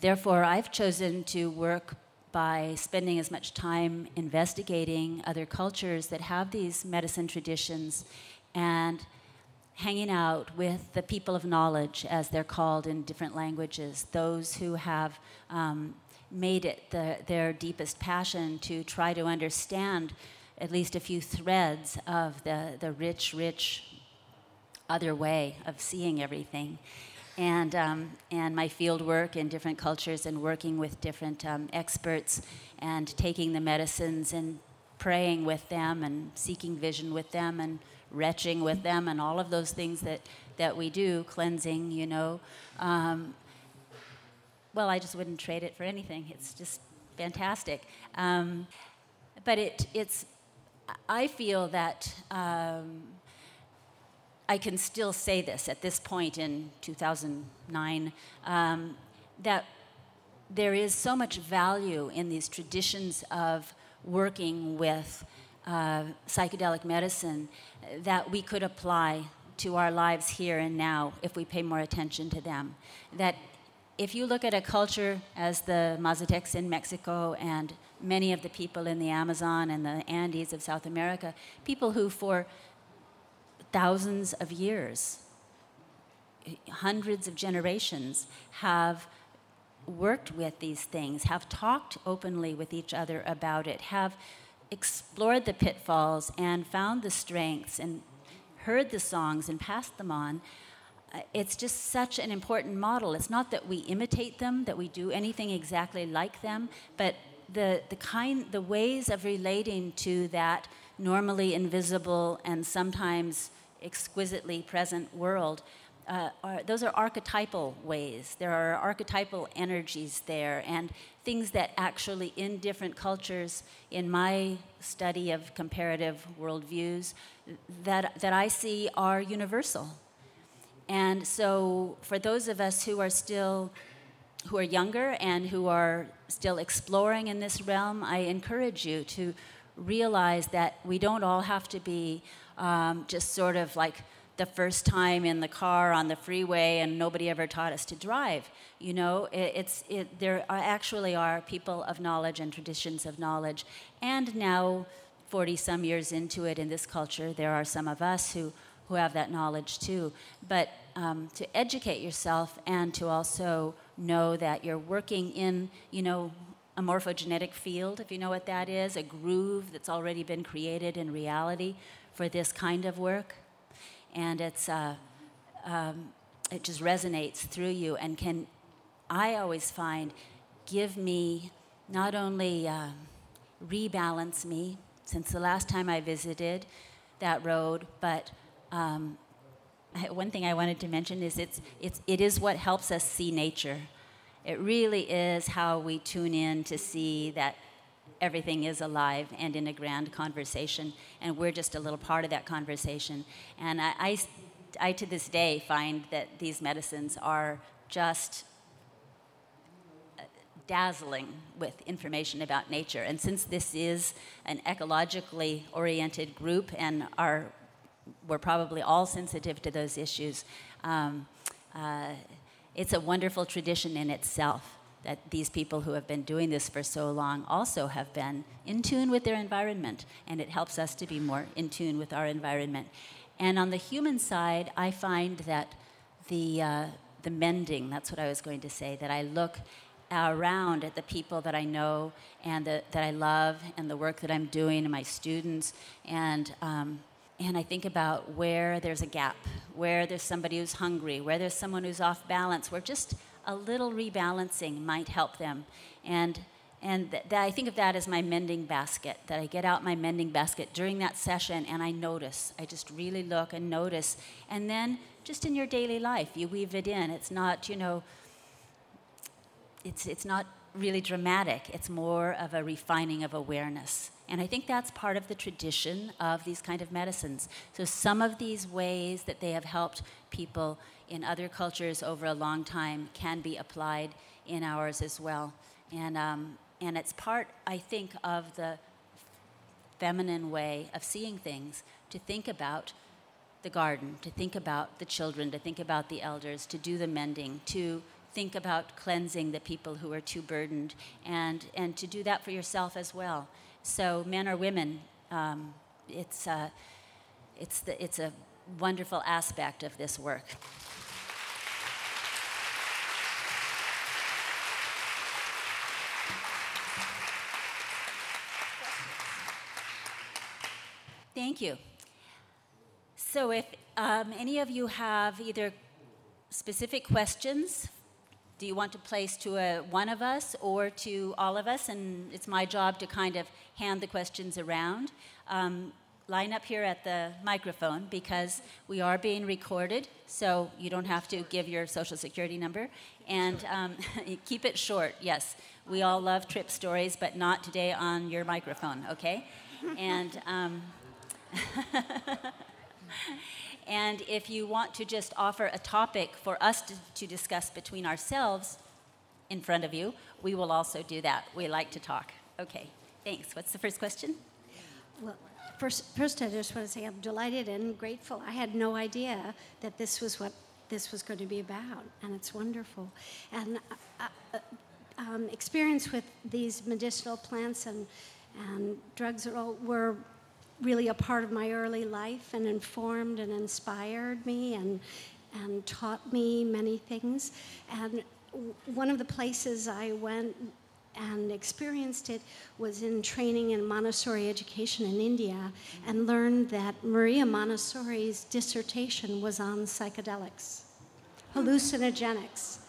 Therefore, I've chosen to work by spending as much time investigating other cultures that have these medicine traditions and hanging out with the people of knowledge, as they're called in different languages, those who have um, made it the, their deepest passion to try to understand at least a few threads of the, the rich, rich other way of seeing everything. And, um, and my field work in different cultures and working with different um, experts and taking the medicines and praying with them and seeking vision with them and retching with them and all of those things that, that we do, cleansing, you know. Um, well, I just wouldn't trade it for anything. It's just fantastic. Um, but it, it's, I feel that um, I can still say this at this point in 2009 um, that there is so much value in these traditions of working with uh, psychedelic medicine that we could apply to our lives here and now if we pay more attention to them. That if you look at a culture as the Mazatecs in Mexico and many of the people in the Amazon and the Andes of South America, people who for thousands of years, hundreds of generations, have worked with these things, have talked openly with each other about it, have explored the pitfalls and found the strengths and heard the songs and passed them on. Uh, it's just such an important model. It's not that we imitate them, that we do anything exactly like them, but the, the kind the ways of relating to that normally invisible and sometimes exquisitely present world, uh, are, those are archetypal ways. There are archetypal energies there, and things that actually, in different cultures, in my study of comparative worldviews, that, that I see are universal. And so, for those of us who are still who are younger and who are still exploring in this realm, I encourage you to realize that we don't all have to be um, just sort of like the first time in the car on the freeway and nobody ever taught us to drive. You know, it, it's, it, there are, actually are people of knowledge and traditions of knowledge. And now, 40 some years into it in this culture, there are some of us who, who have that knowledge too. But um, to educate yourself and to also know that you're working in, you know, a morphogenetic field, if you know what that is, a groove that's already been created in reality for this kind of work. And it's, uh, um, it just resonates through you and can, I always find, give me not only uh, rebalance me since the last time I visited that road, but um, one thing I wanted to mention is it's, it's, it is what helps us see nature. It really is how we tune in to see that everything is alive and in a grand conversation, and we're just a little part of that conversation. And I, I, I to this day, find that these medicines are just uh, dazzling with information about nature. And since this is an ecologically oriented group and our, we're probably all sensitive to those issues, um, uh, it's a wonderful tradition in itself that these people who have been doing this for so long also have been in tune with their environment, and it helps us to be more in tune with our environment. And on the human side, I find that the, uh, the mending, that's what I was going to say, that I look around at the people that I know and the, that I love and the work that I'm doing and my students, and, um, and I think about where there's a gap, where there's somebody who's hungry, where there's someone who's off balance, where just a little rebalancing might help them. And and th- th- I think of that as my mending basket, that I get out my mending basket during that session and I notice. I just really look and notice. And then just in your daily life, you weave it in. It's not, you know, it's, it's not really dramatic. It's more of a refining of awareness. And I think that's part of the tradition of these kind of medicines. So some of these ways that they have helped people in other cultures over a long time can be applied in ours as well. And, um, and it's part, I think, of the feminine way of seeing things to think about the garden, to think about the children, to think about the elders, to do the mending, to think about cleansing the people who are too burdened, and, and to do that for yourself as well. So, men or women, um, it's, uh, it's, the, it's a wonderful aspect of this work. Thank you. So, if um, any of you have either specific questions, do you want to place to a, one of us or to all of us? And it's my job to kind of hand the questions around. Um, line up here at the microphone because we are being recorded, so you don't have to give your social security number. And um, keep it short, yes. We all love trip stories, but not today on your microphone, okay? and um, and if you want to just offer a topic for us to, to, discuss between ourselves in front of you, we will also do that. We like to talk. Okay, thanks. What's the first question? Well, first, first I just want to say I'm delighted and grateful. I had no idea that this was what this was going to be about, and it's wonderful. And uh, uh, um, experience with these medicinal plants and, and drugs are all, were really a part of my early life and informed and inspired me and, and taught me many things. And one of the places I went and experienced it was in training in Montessori education in India and learned that Maria Montessori's dissertation was on psychedelics, hallucinogenics.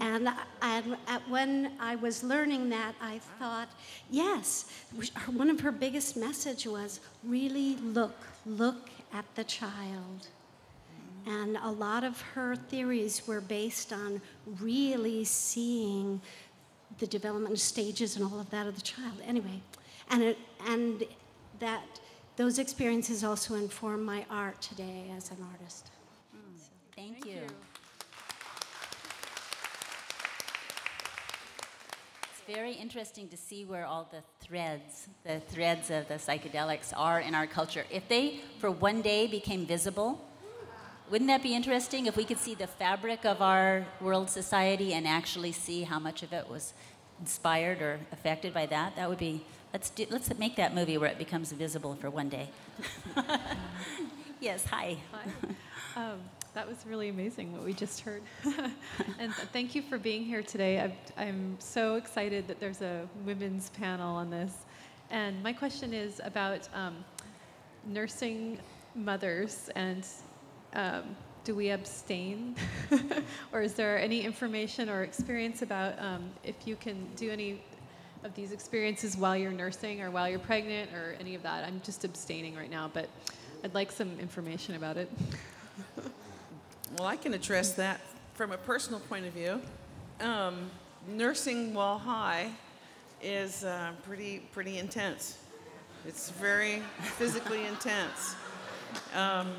And I, when I was learning that, I thought, yes, one of her biggest message was really look, look at the child. And a lot of her theories were based on really seeing the development stages and all of that of the child. Anyway, and it, and that those experiences also inform my art today as an artist. Mm, so, thank, thank, you. you. Very interesting to see where all the threads, the threads of the psychedelics are in our culture. If they, for one day, became visible, wouldn't that be interesting if we could see the fabric of our world society and actually see how much of it was inspired or affected by that? That would be, let's, do, let's make that movie where it becomes visible for one day. yes, hi. hi. Um, that was really amazing what we just heard. and th- thank you for being here today. i am so excited that there's a women's panel on this. And my question is about um, nursing mothers and um, do we abstain? or is there any information or experience about um, if you can do any of these experiences while you're nursing or while you're pregnant or any of that? I'm just abstaining right now, but I'd like some information about it. Well, I can address that from a personal point of view. Um, nursing while high is uh, pretty pretty intense. It's very physically intense. Um,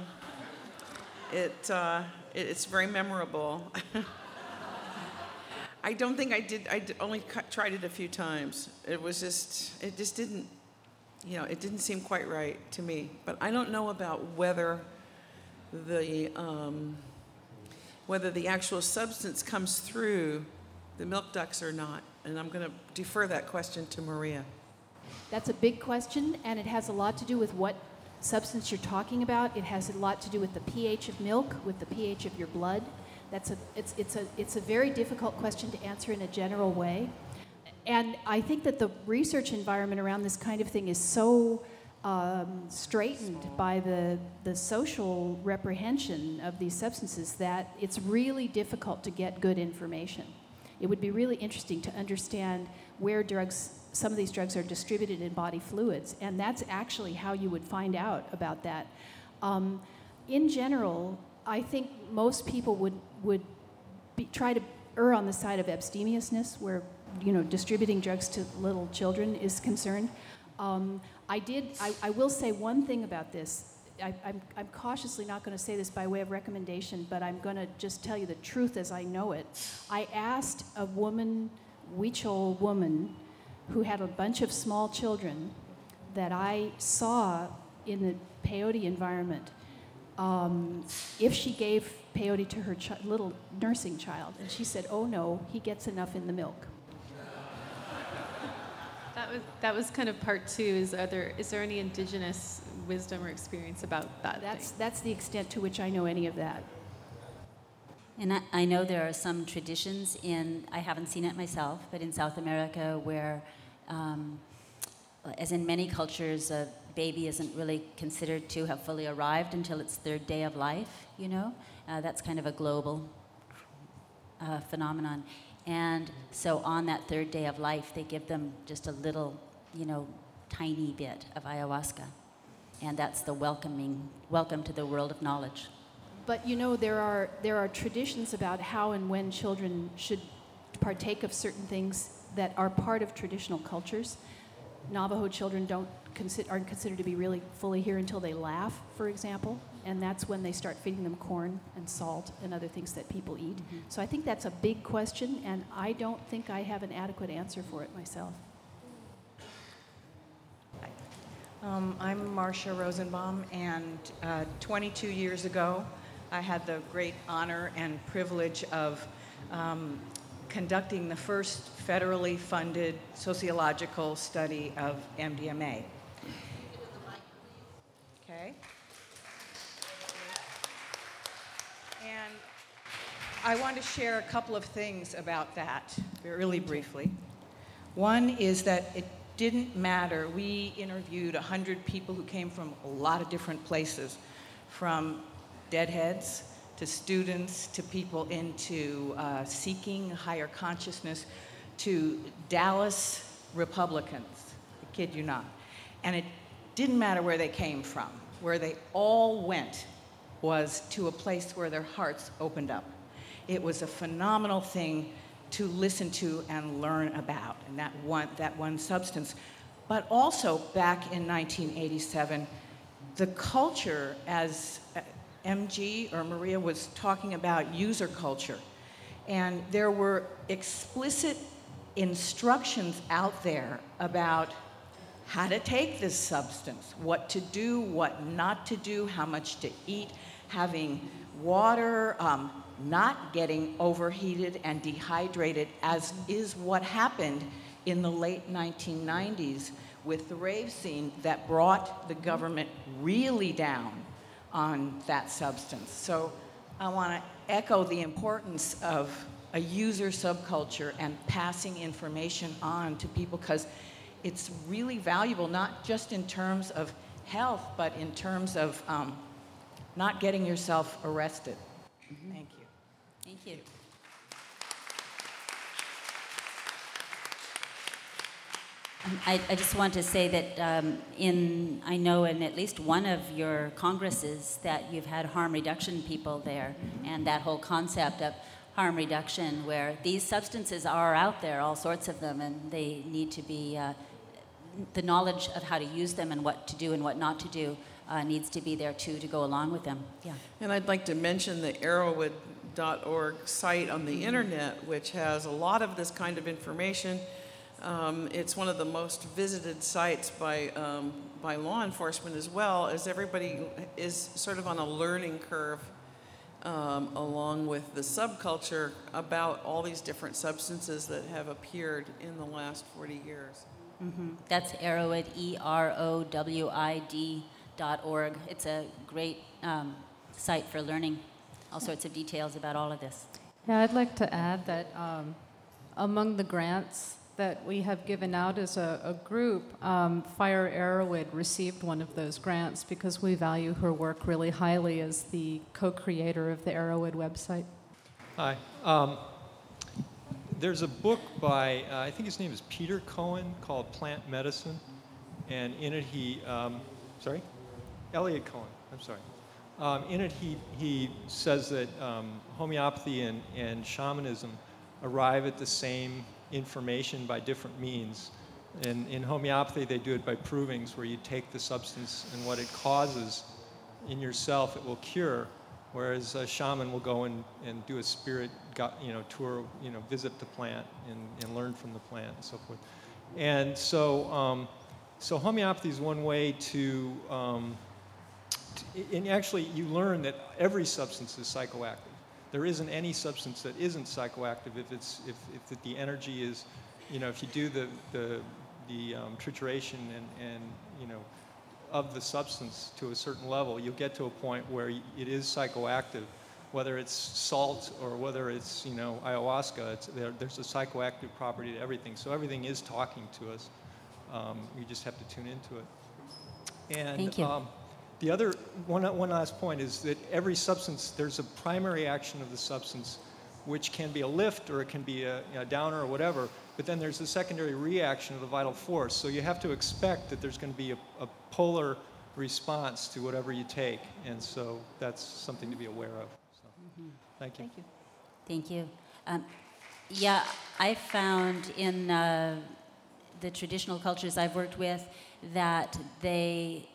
it, uh, it, it's very memorable. I don't think I did. I only tried it a few times. It was just it just didn't you know it didn't seem quite right to me. But I don't know about whether the um, whether the actual substance comes through the milk ducts or not. And I'm going to defer that question to Maria. That's a big question, and it has a lot to do with what substance you're talking about. It has a lot to do with the pH of milk, with the pH of your blood. That's a, it's, it's, a, it's a very difficult question to answer in a general way. And I think that the research environment around this kind of thing is so um, straightened by the, the social reprehension of these substances that it's really difficult to get good information. It would be really interesting to understand where drugs, some of these drugs are distributed in body fluids, and that's actually how you would find out about that. Um, in general, I think most people would, would be, try to err on the side of abstemiousness, where you know distributing drugs to little children is concerned. Um, I did, I, I, will say one thing about this. I, I'm, I'm cautiously not going to say this by way of recommendation, but I'm going to just tell you the truth as I know it. I asked a woman, Huichol woman, who had a bunch of small children that I saw in the peyote environment, um, if she gave peyote to her little nursing child. And she said, oh no, he gets enough in the milk. That was that was kind of part two. Is there is there any indigenous wisdom or experience about that? That's thing? that's the extent to which I know any of that. And I, I know there are some traditions in, I haven't seen it myself, but in South America where, um, as in many cultures, a baby isn't really considered to have fully arrived until its third day of life, you know? Uh, that's kind of a global uh, phenomenon. And so on that third day of life, they give them just a little, you know, tiny bit of ayahuasca. And that's the welcoming, welcome to the world of knowledge. But you know, there are, there are traditions about how and when children should partake of certain things that are part of traditional cultures. Navajo children don't consider, aren't considered to be really fully here until they laugh, for example, and that's when they start feeding them corn and salt and other things that people eat. Mm-hmm. So I think that's a big question, and I don't think I have an adequate answer for it myself. Um, I'm Marsha Rosenbaum, and uh, 22 years ago, I had the great honor and privilege of um, conducting the first federally funded sociological study of MDMA. Okay. And I want to share a couple of things about that, really briefly. One is that it didn't matter. We interviewed 100 people who came from a lot of different places, from deadheads to students to people into uh, seeking higher consciousness to Dallas Republicans. I kid you not. And it didn't matter where they came from. Where they all went was to a place where their hearts opened up. It was a phenomenal thing to listen to and learn about, and that one, that one substance. But also, back in 1987, the culture, as uh, MG or Maria was talking about user culture. And there were explicit instructions out there about how to take this substance, what to do, what not to do, how much to eat, having water, um, not getting overheated and dehydrated, as is what happened in the late 1990s with the rave scene that brought the government really down on that substance. So I want to echo the importance of a user subculture and passing information on to people because it's really valuable, not just in terms of health, but in terms of um, not getting yourself arrested. Mm-hmm. Thank you. Thank you. I, I, just want to say that um, in, I know in at least one of your congresses that you've had harm reduction people there, and that whole concept of harm reduction, where these substances are out there, all sorts of them, and they need to be, uh, the knowledge of how to use them and what to do and what not to do uh, needs to be there too to go along with them. Yeah. And I'd like to mention the Erowid.org site on the internet, which has a lot of this kind of information um, it's one of the most visited sites by, um, by law enforcement as well, as everybody is sort of on a learning curve um, along with the subculture about all these different substances that have appeared in the last 40 years. Mm-hmm. That's Erowid, E R O W I D dot org. It's a great um, site for learning all sorts of details about all of this. Yeah, I'd like to add that um, among the grants that we have given out as a, a group, um, Fire Erowid received one of those grants because we value her work really highly as the co creator of the Erowid website. Hi. Um, there's a book by, uh, I think his name is Peter Cohen, called Plant Medicine. And in it, he, um, sorry? Elliot Cohen, I'm sorry. Um, in it, he, he says that um, homeopathy and, and shamanism arrive at the same information by different means. In, in homeopathy, they do it by provings, where you take the substance and what it causes in yourself, it will cure. Whereas a shaman will go and, and do a spirit you know, tour, you know, visit the plant and, and learn from the plant and so forth. And so, um, so homeopathy is one way to, um, and actually you learn that every substance is psychoactive there isn't any substance that isn't psychoactive if it's if, if the energy is you know if you do the, the the um, trituration and, and, you know, of the substance to a certain level, you'll get to a point where it is psychoactive, whether it's salt or whether it's, you know, ayahuasca, it's, there, there's a psychoactive property to everything. So everything is talking to us. Um, we just have to tune into it. And, Thank you. Um, the other, one, one last point is that every substance, there's a primary action of the substance, which can be a lift or it can be a, downer or whatever, but then there's a secondary reaction of the vital force. So you have to expect that there's going to be a, a polar response to whatever you take. And so that's something to be aware of. So, Thank you. Thank you. Thank you. Um, yeah, I found in uh, the traditional cultures I've worked with that they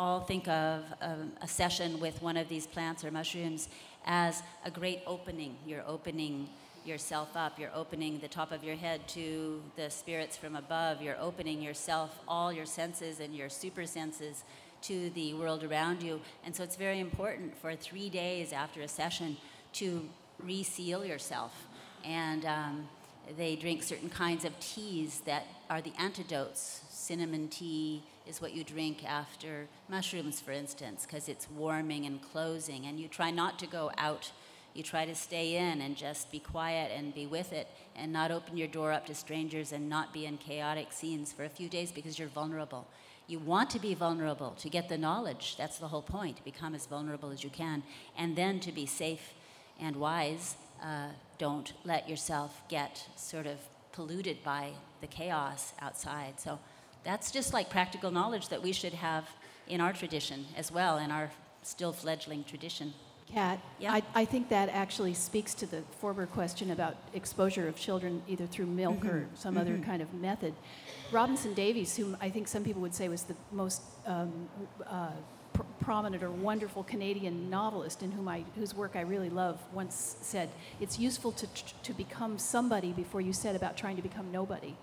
all think of um, a session with one of these plants or mushrooms as a great opening. You're opening yourself up, you're opening the top of your head to the spirits from above, you're opening yourself, all your senses and your super senses to the world around you. And so it's very important for three days after a session to reseal yourself. And um, they drink certain kinds of teas that are the antidotes. Cinnamon tea is what you drink after mushrooms, for instance, because it's warming and closing. And you try not to go out. You try to stay in and just be quiet and be with it and not open your door up to strangers and not be in chaotic scenes for a few days because you're vulnerable. You want to be vulnerable to get the knowledge. That's the whole point. Become as vulnerable as you can. And then to be safe and wise, uh, don't let yourself get sort of polluted by the chaos outside. So that's just like practical knowledge that we should have in our tradition as well, in our still fledgling tradition. Kat, Yeah. I, I think that actually speaks to the former question about exposure of children either through milk or some other kind of method. Robertson Davies, whom I think some people would say was the most um, uh, pr- prominent or wonderful Canadian novelist, in whom I, whose work I really love, once said, "It's useful to, to become somebody before you set about trying to become nobody."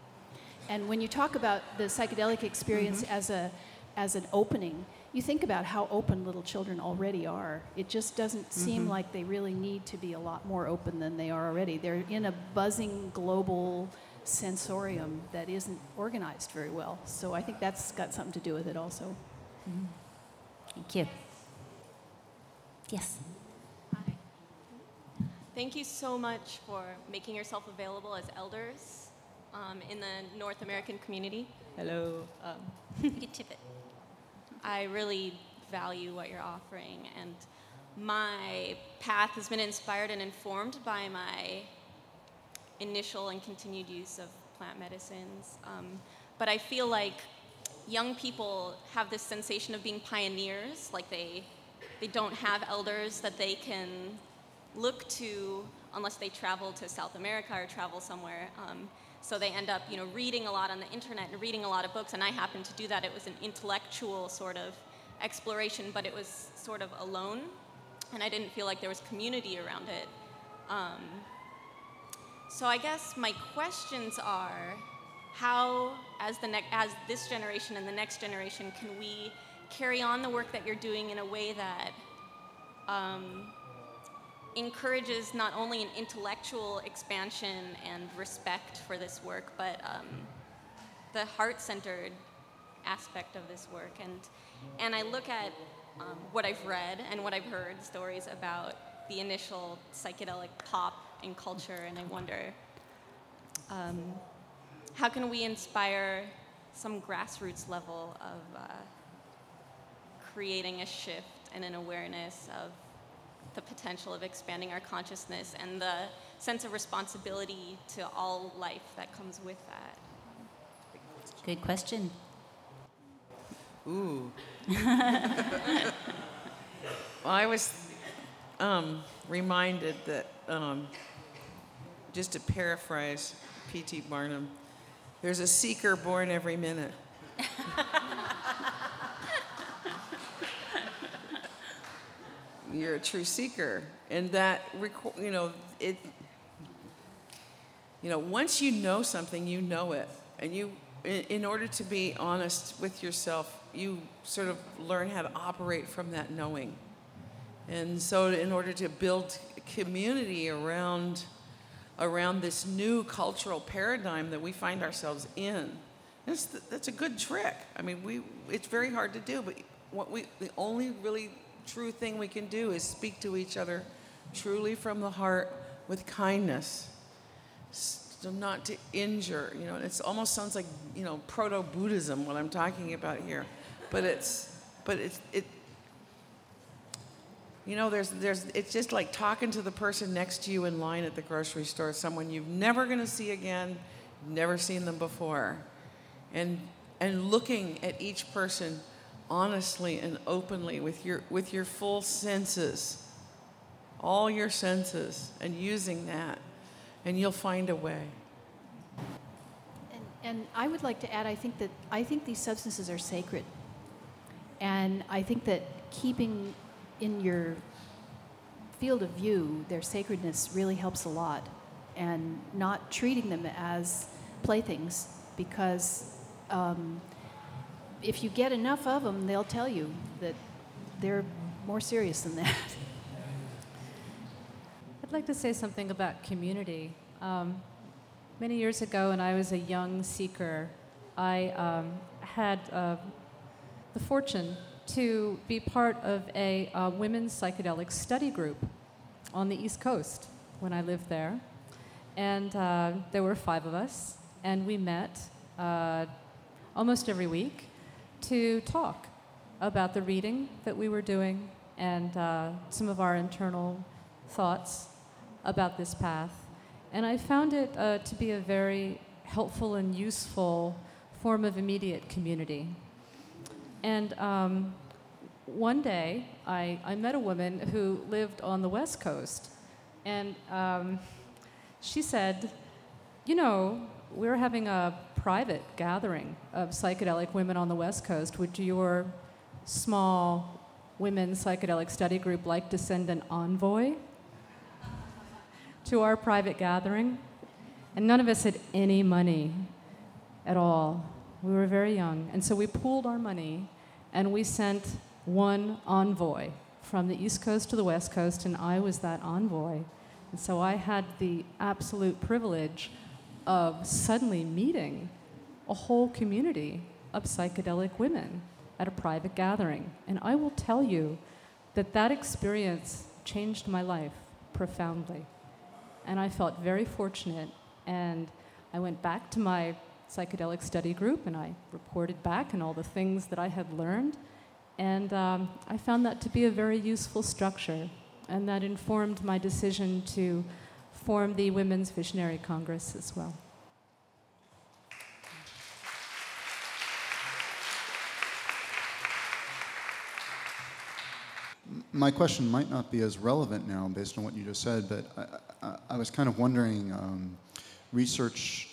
And when you talk about the psychedelic experience mm-hmm. as a as an opening, you think about how open little children already are. It just doesn't seem mm-hmm. like they really need to be a lot more open than they are already. They're in a buzzing global sensorium that isn't organized very well. So I think that's got something to do with it also. Mm-hmm. Thank you. Yes. Hi. Thank you so much for making yourself available as elders um, in the North American community. Hello. Um, You can tip it. I really value what you're offering, and my path has been inspired and informed by my initial and continued use of plant medicines. Um, but I feel like young people have this sensation of being pioneers, like they they don't have elders that they can look to unless they travel to South America or travel somewhere. Um, so they end up, you know, reading a lot on the internet and reading a lot of books, and I happened to do that. It was an intellectual sort of exploration, but it was sort of alone, and I didn't feel like there was community around it. Um, so I guess my questions are, how, as the ne- as this generation and the next generation, can we carry on the work that you're doing in a way that um, encourages not only an intellectual expansion and respect for this work, but um, the heart-centered aspect of this work. And and I look at um, what I've read and what I've heard stories about the initial psychedelic pop in culture, and I wonder um, how can we inspire some grassroots level of uh, creating a shift and an awareness of the potential of expanding our consciousness and the sense of responsibility to all life that comes with that. Good question. Ooh. well, I was um, reminded that, um, just to paraphrase P.T. Barnum, there's a seeker born every minute. You're a true seeker, and that you know it. You know, once you know something, you know it, and you, in, order to be honest with yourself, you sort of learn how to operate from that knowing. And so, in order to build community around, around this new cultural paradigm that we find ourselves in, That's, that's a good trick. I mean, we, it's very hard to do, but what we, the only really true thing we can do is speak to each other truly from the heart with kindness. So not to injure, you know, it almost sounds like, you know, proto-Buddhism, what I'm talking about here. But it's, but it's, it, you know, there's, there's, it's just like talking to the person next to you in line at the grocery store, someone you've never going to see again, never seen them before. And, and looking at each person honestly and openly with your, with your full senses, all your senses, and using that, and you'll find a way. And, and I would like to add, I think that I think these substances are sacred. And I think that keeping in your field of view their sacredness really helps a lot. And not treating them as playthings because um, if you get enough of them, they'll tell you that they're more serious than that. I'd like to say something about community. Um, many years ago, when I was a young seeker, I um, had uh, the fortune to be part of a uh, women's psychedelic study group on the East Coast when I lived there. And uh, there were five of us, and we met uh, almost every week to talk about the reading that we were doing and uh, some of our internal thoughts about this path. And I found it uh, to be a very helpful and useful form of immediate community. And um, one day, I, I met a woman who lived on the West Coast, and um, she said, You know, we're having a private gathering of psychedelic women on the West Coast. Would your small women's psychedelic study group like to send an envoy to our private gathering? And none of us had any money at all. We were very young. And so we pooled our money and we sent one envoy from the East Coast to the West Coast, and I was that envoy. And so I had the absolute privilege of suddenly meeting a whole community of psychedelic women at a private gathering. And I will tell you that that experience changed my life profoundly. And I felt very fortunate. And I went back to my psychedelic study group and I reported back on all the things that I had learned. And um, I found that to be a very useful structure, and that informed my decision to form the Women's Visionary Congress as well. My question might not be as relevant now based on what you just said, but I, I, I was kind of wondering um, research,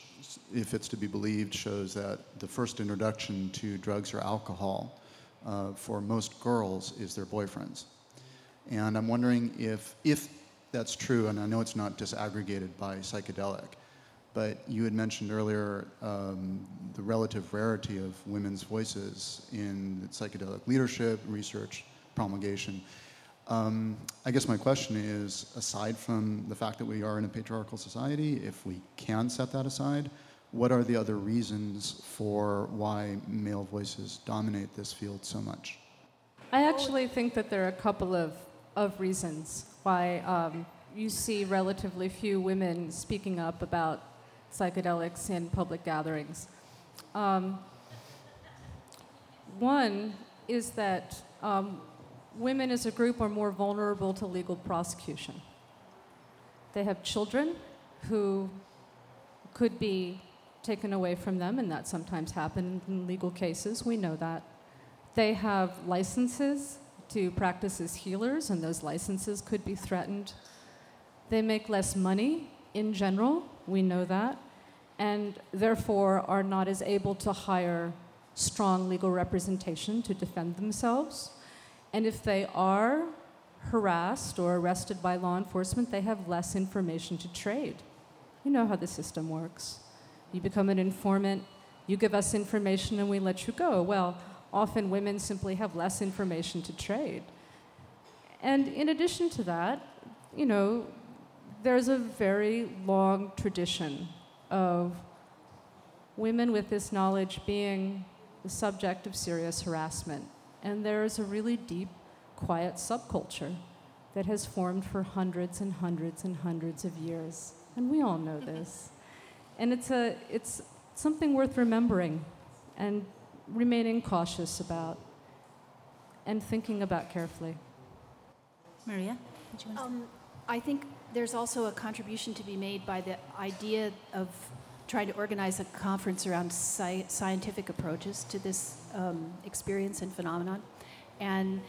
if it's to be believed, shows that the first introduction to drugs or alcohol uh, for most girls is their boyfriends. And I'm wondering if, if that's true, and I know it's not disaggregated by psychedelic, but you had mentioned earlier um, the relative rarity of women's voices in psychedelic leadership, research, promulgation. Um, I guess my question is aside from the fact that we are in a patriarchal society, if we can set that aside, what are the other reasons for why male voices dominate this field so much? I actually think that there are a couple of, of reasons why um, you see relatively few women speaking up about psychedelics in public gatherings. Um, one is that um, women as a group are more vulnerable to legal prosecution. They have children who could be taken away from them, and that sometimes happens in legal cases. We know that. They have licenses to practice as healers, and those licenses could be threatened. They make less money in general, we know that, and therefore are not as able to hire strong legal representation to defend themselves. And if they are harassed or arrested by law enforcement, they have less information to trade. You know how the system works. You become an informant, you give us information, and we let you go. Well, often women simply have less information to trade. And in addition to that, you know, there's a very long tradition of women with this knowledge being the subject of serious harassment. And there's a really deep, quiet subculture that has formed for hundreds and hundreds and hundreds of years. And we all know this. And it's, a, it's something worth remembering and remaining cautious about and thinking about carefully. Maria? Um, I think there's also a contribution to be made by the idea of trying to organize a conference around sci- scientific approaches to this um, experience and phenomenon. And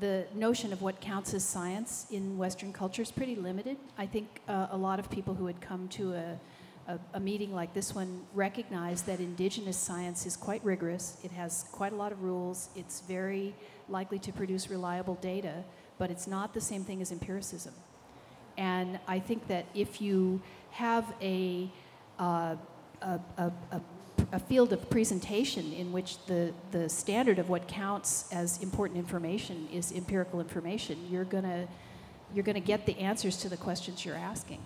the notion of what counts as science in Western culture is pretty limited. I think uh, a lot of people who had come to a, a, a, meeting like this one recognize that indigenous science is quite rigorous. It has quite a lot of rules. It's very likely to produce reliable data, but it's not the same thing as empiricism. And I think that if you have a, uh, a, a, a field of presentation in which the, the standard of what counts as important information is empirical information, you're going to you're going to get the answers to the questions you're asking.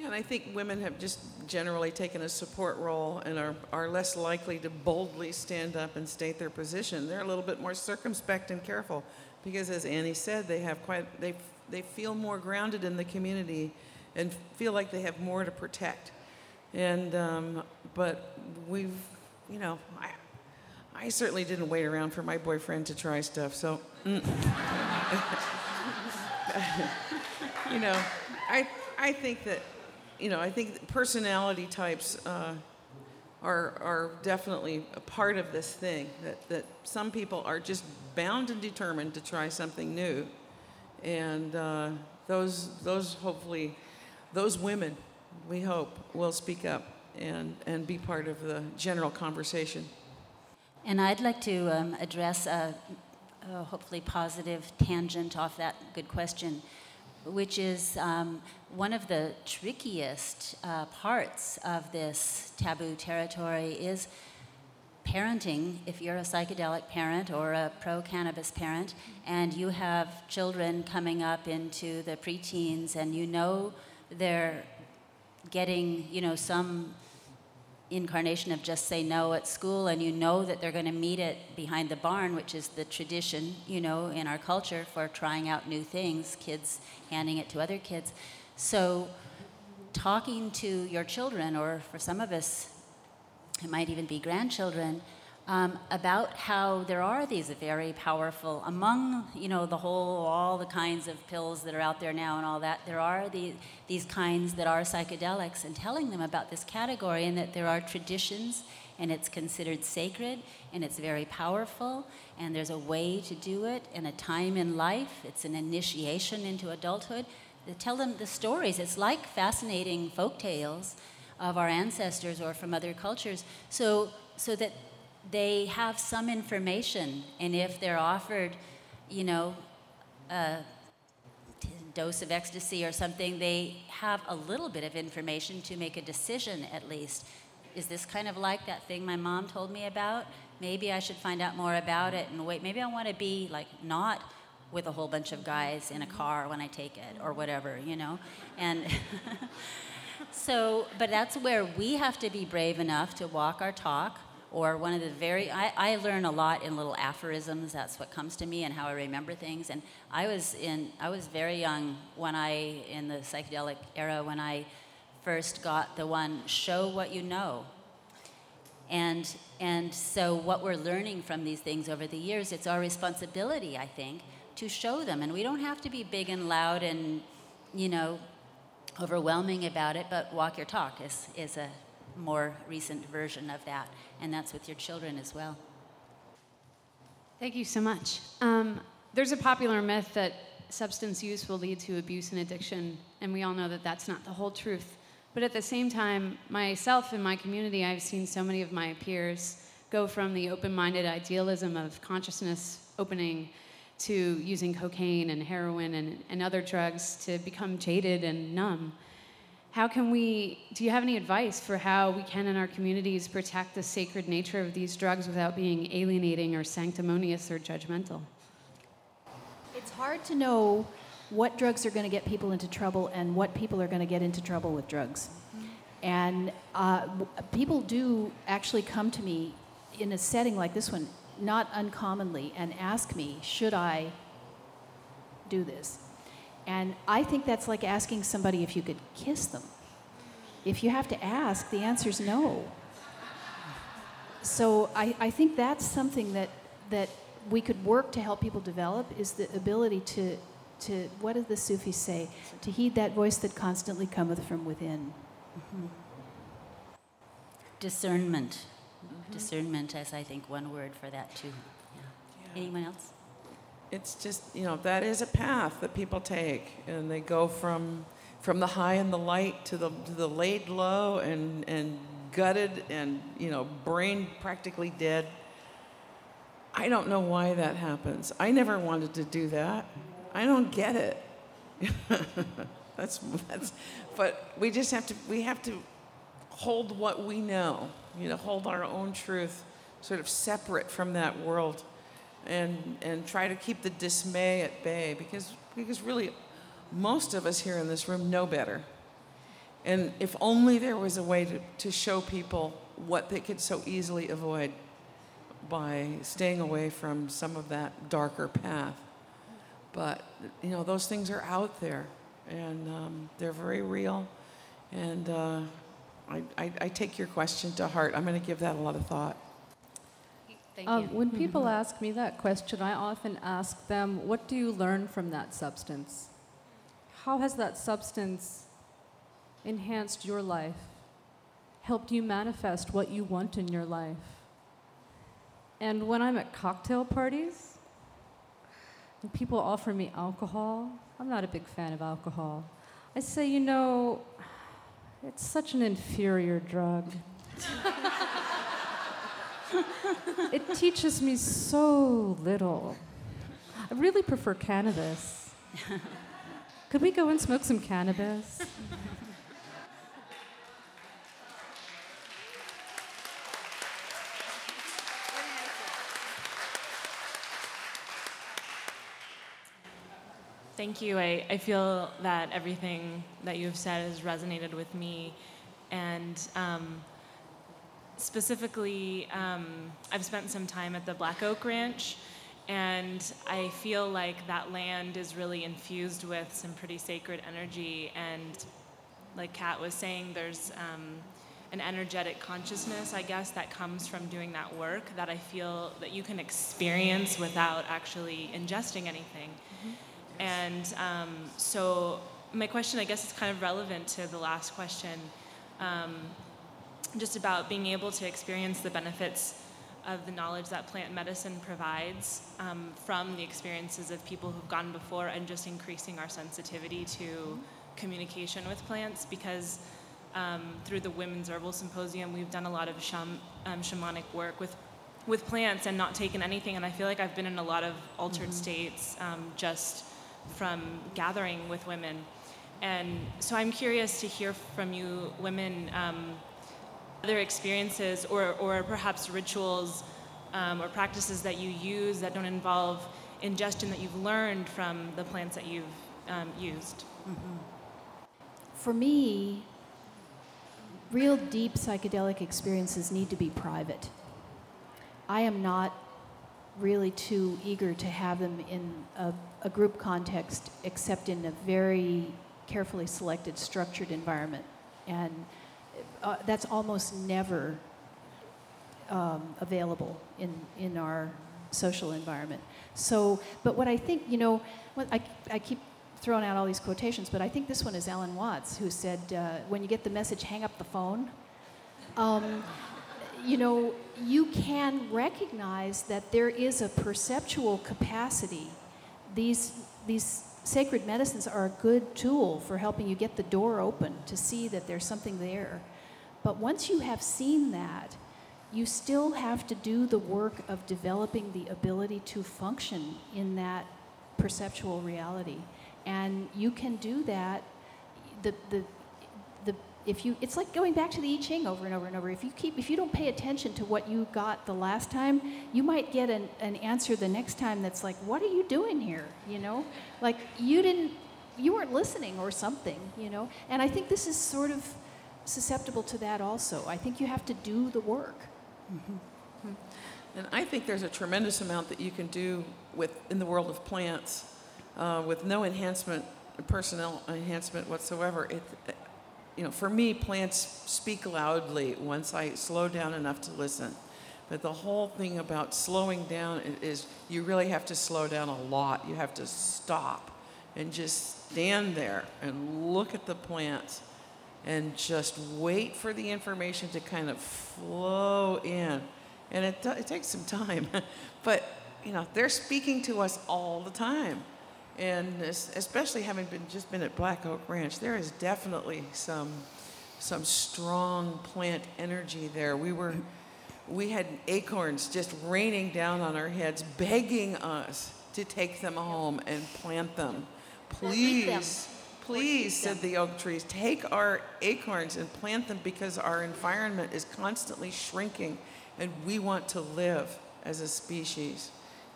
Yeah, and I think women have just generally taken a support role and are, are less likely to boldly stand up and state their position. They're a little bit more circumspect and careful because, as Annie said, they have quite they they feel more grounded in the community and feel like they have more to protect. And, um, but we've, you know, I, I certainly didn't wait around for my boyfriend to try stuff, so. Mm. you know, I, I think that, you know, I think personality types uh, are, are definitely a part of this thing, that, that some people are just bound and determined to try something new. And uh, those, those hopefully, those women we hope, will speak up and, and be part of the general conversation. And I'd like to um, address a, a, hopefully positive tangent off that good question, which is um, one of the trickiest uh, parts of this taboo territory is parenting, if you're a psychedelic parent or a pro cannabis parent, and you have children coming up into the preteens and you know they're getting, you know, some incarnation of just say no at school and you know that they're going to meet it behind the barn which is the tradition you know in our culture for trying out new things kids handing it to other kids. So talking to your children or for some of us it might even be grandchildren um, about how there are these very powerful among you know the whole all the kinds of pills that are out there now and all that there are the, these kinds that are psychedelics and telling them about this category and that there are traditions and it's considered sacred and it's very powerful and there's a way to do it and a time in life. It's an initiation into adulthood. They tell them the stories. It's like fascinating folk tales of our ancestors or from other cultures. So so that they have some information, and if they're offered, you know, a dose of ecstasy or something, they have a little bit of information to make a decision at least. Is this kind of like that thing my mom told me about? Maybe I should find out more about it and wait. Maybe I want to be like not with a whole bunch of guys in a car when I take it or whatever, you know? And so, but that's where we have to be brave enough to walk our talk or one of the very I, I learn a lot in little aphorisms. That's what comes to me and how i remember things. And i was in i was very young when i in the psychedelic era when i first got the one show what you know. And and so what we're learning from these things over the years it's our responsibility i think to show them. And we don't have to be big and loud and you know overwhelming about it but walk your talk is is a more recent version of that and that's with your children as well. Thank you so much. Um, there's a popular myth that substance use will lead to abuse and addiction, and we all know that that's not the whole truth. But at the same time, myself and my community, I've seen so many of my peers go from the open minded idealism of consciousness opening to using cocaine and heroin and, and other drugs to become jaded and numb how can we do you have any advice for how we can in our communities protect the sacred nature of these drugs without being alienating or sanctimonious or judgmental it's hard to know what drugs are going to get people into trouble and what people are going to get into trouble with drugs And uh, people do actually come to me in a setting like this one, not uncommonly, and ask me, should I do this? And I think that's like asking somebody if you could kiss them. If you have to ask, the answer is no. So I, I think that's something that, that we could work to help people develop is the ability to, to what do the Sufis say? To heed that voice that constantly cometh from within. Mm-hmm. Discernment. Mm-hmm. Discernment as I think one word for that too. Yeah. yeah. Anyone else? It's just, you know, that is a path that people take and they go from from the high and the light to the to the laid low and and gutted and, you know, brain practically dead. I don't know why that happens. I never wanted to do that. I don't get it. that's that's but we just have to we have to hold what we know, you know, hold our own truth sort of separate from that world and, and try to keep the dismay at bay because, because really most of us here in this room know better. And if only there was a way to, to show people what they could so easily avoid by staying away from some of that darker path. But, you know, those things are out there and um, they're very real. And uh, I, I, I take your question to heart. I'm going to give that a lot of thought. Um, when people ask me that question, I often ask them, What do you learn from that substance? How has that substance enhanced your life, helped you manifest what you want in your life? And when I'm at cocktail parties and people offer me alcohol, I'm not a big fan of alcohol. I say, You know, it's such an inferior drug. it teaches me so little. I really prefer cannabis. Could we go and smoke some cannabis? Thank you. I, I feel that everything that you have said has resonated with me. And um, specifically, um, I've spent some time at the Black Oak Ranch, and I feel like that land is really infused with some pretty sacred energy. And like Kat was saying, there's um, an energetic consciousness, I guess, that comes from doing that work that I feel that you can experience without actually ingesting anything. Mm-hmm. And um, so, my question, I guess, is kind of relevant to the last question, um, just about being able to experience the benefits of the knowledge that plant medicine provides um, from the experiences of people who've gone before, and just increasing our sensitivity to communication with plants because. Um, through the Women's Herbal Symposium, we've done a lot of sham- um, shamanic work with with plants and not taken anything. And I feel like I've been in a lot of altered mm-hmm. states um, just from gathering with women. And so I'm curious to hear from you, women, um, other experiences or, or perhaps rituals um, or practices that you use that don't involve ingestion that you've learned from the plants that you've um, used. Mm-hmm. For me, real deep psychedelic experiences need to be private. I am not really too eager to have them in a, a group context, except in a very carefully selected, structured environment. And uh, that's almost never um, available in, in our social environment. So, but what I think, you know, I, I keep throwing out all these quotations, but I think this one is Alan Watts, who said, uh, when you get the message, hang up the phone. Um, you know, you can recognize that there is a perceptual capacity. These, these sacred medicines are a good tool for helping you get the door open to see that there's something there. But once you have seen that, you still have to do the work of developing the ability to function in that perceptual reality. And you can do that. The, the, the if you it's like going back to the I Ching over and over and over. If you keep if you don't pay attention to what you got the last time, you might get an, an answer the next time that's like, what are you doing here? You know? Like you didn't you weren't listening or something, you know? And I think this is sort of susceptible to that also. I think you have to do the work. Mm-hmm. And I think there's a tremendous amount that you can do with in the world of plants uh, with no enhancement, personnel enhancement whatsoever. It, you know, for me, plants speak loudly once I slow down enough to listen. But the whole thing about slowing down is you really have to slow down a lot. You have to stop and just stand there and look at the plants and just wait for the information to kind of flow in. And it, it takes some time, but you know, they're speaking to us all the time. And especially having been just been at Black Oak Ranch, there is definitely some some strong plant energy there. We were we had acorns just raining down on our heads, begging us to take them home and plant them. Please, please, said the oak trees, take our acorns and plant them because our environment is constantly shrinking and we want to live as a species.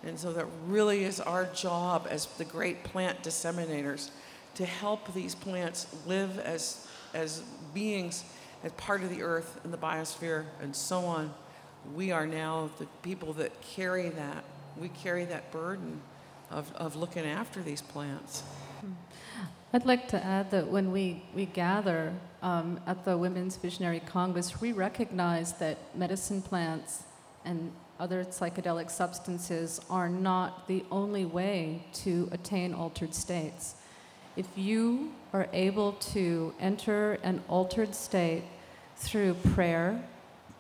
And so that really is our job as the great plant disseminators to help these plants live as, as beings, as part of the earth and the biosphere and so on. We are now the people that carry that. We carry that burden of, of looking after these plants. I'd like to add that when we, we gather um, at the Women's Visionary Congress, we recognize that medicine plants and other psychedelic substances are not the only way to attain altered states. If you are able to enter an altered state through prayer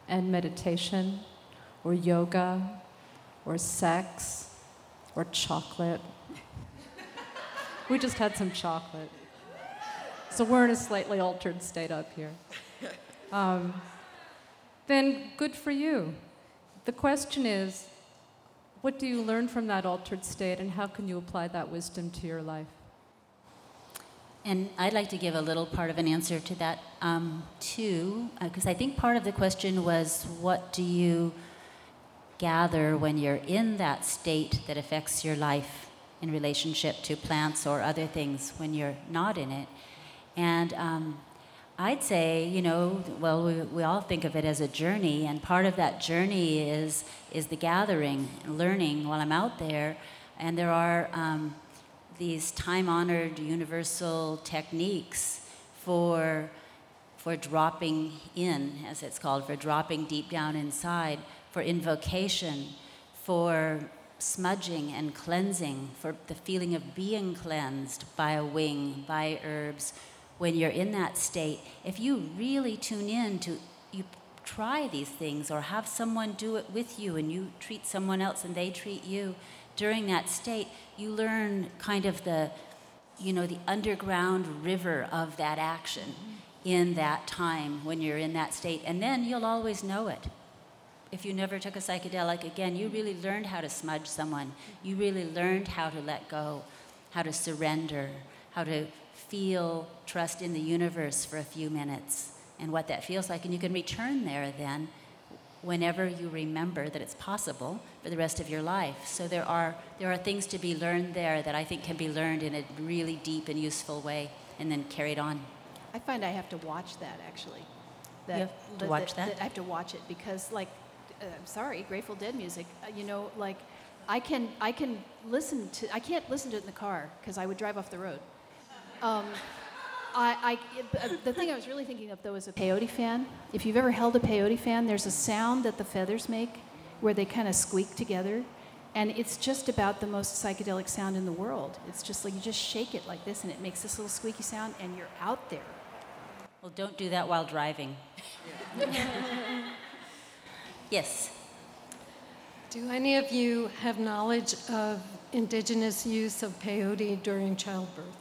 and meditation, or yoga, or sex, or chocolate, we just had some chocolate. So we're in a slightly altered state up here. Um, then good for you. The question is what do you learn from that altered state, and how can you apply that wisdom to your life? And I'd like to give a little part of an answer to that um, too, because uh, I think part of the question was what do you gather when you're in that state that affects your life in relationship to plants or other things when you're not in it? And um, I'd say, you know, well, we, we all think of it as a journey, and part of that journey is is the gathering, learning while I'm out there, and there are um, these time-honored universal techniques for for dropping in, as it's called, for dropping deep down inside, for invocation, for smudging and cleansing, for the feeling of being cleansed by a wing, by herbs when you're in that state, if you really tune in to, you try these things or have someone do it with you and you treat someone else and they treat you during that state, you learn kind of the, you know, the underground river of that action in that time when you're in that state. And then you'll always know it. If you never took a psychedelic again, you really learned how to smudge someone. You really learned how to let go, how to surrender, how to feel trust in the universe for a few minutes and what that feels like. And you can return there then whenever you remember that it's possible for the rest of your life. So there are, there are things to be learned there that I think can be learned in a really deep and useful way and then carried on. I find I have to watch that actually. That, you have to watch that, that? that? I have to watch it because, like, I'm sorry, Grateful Dead music. Uh, you know, like, I can I can listen to I can't listen to it in the car because I would drive off the road. Um, I, I, the thing I was really thinking of though is a peyote fan. If you've ever held a peyote fan, there's a sound that the feathers make where they kind of squeak together. And it's just about the most psychedelic sound in the world. It's just like you just shake it like this and it makes this little squeaky sound and you're out there. Well, don't do that while driving. yes. Do any of you have knowledge of indigenous use of peyote during childbirth?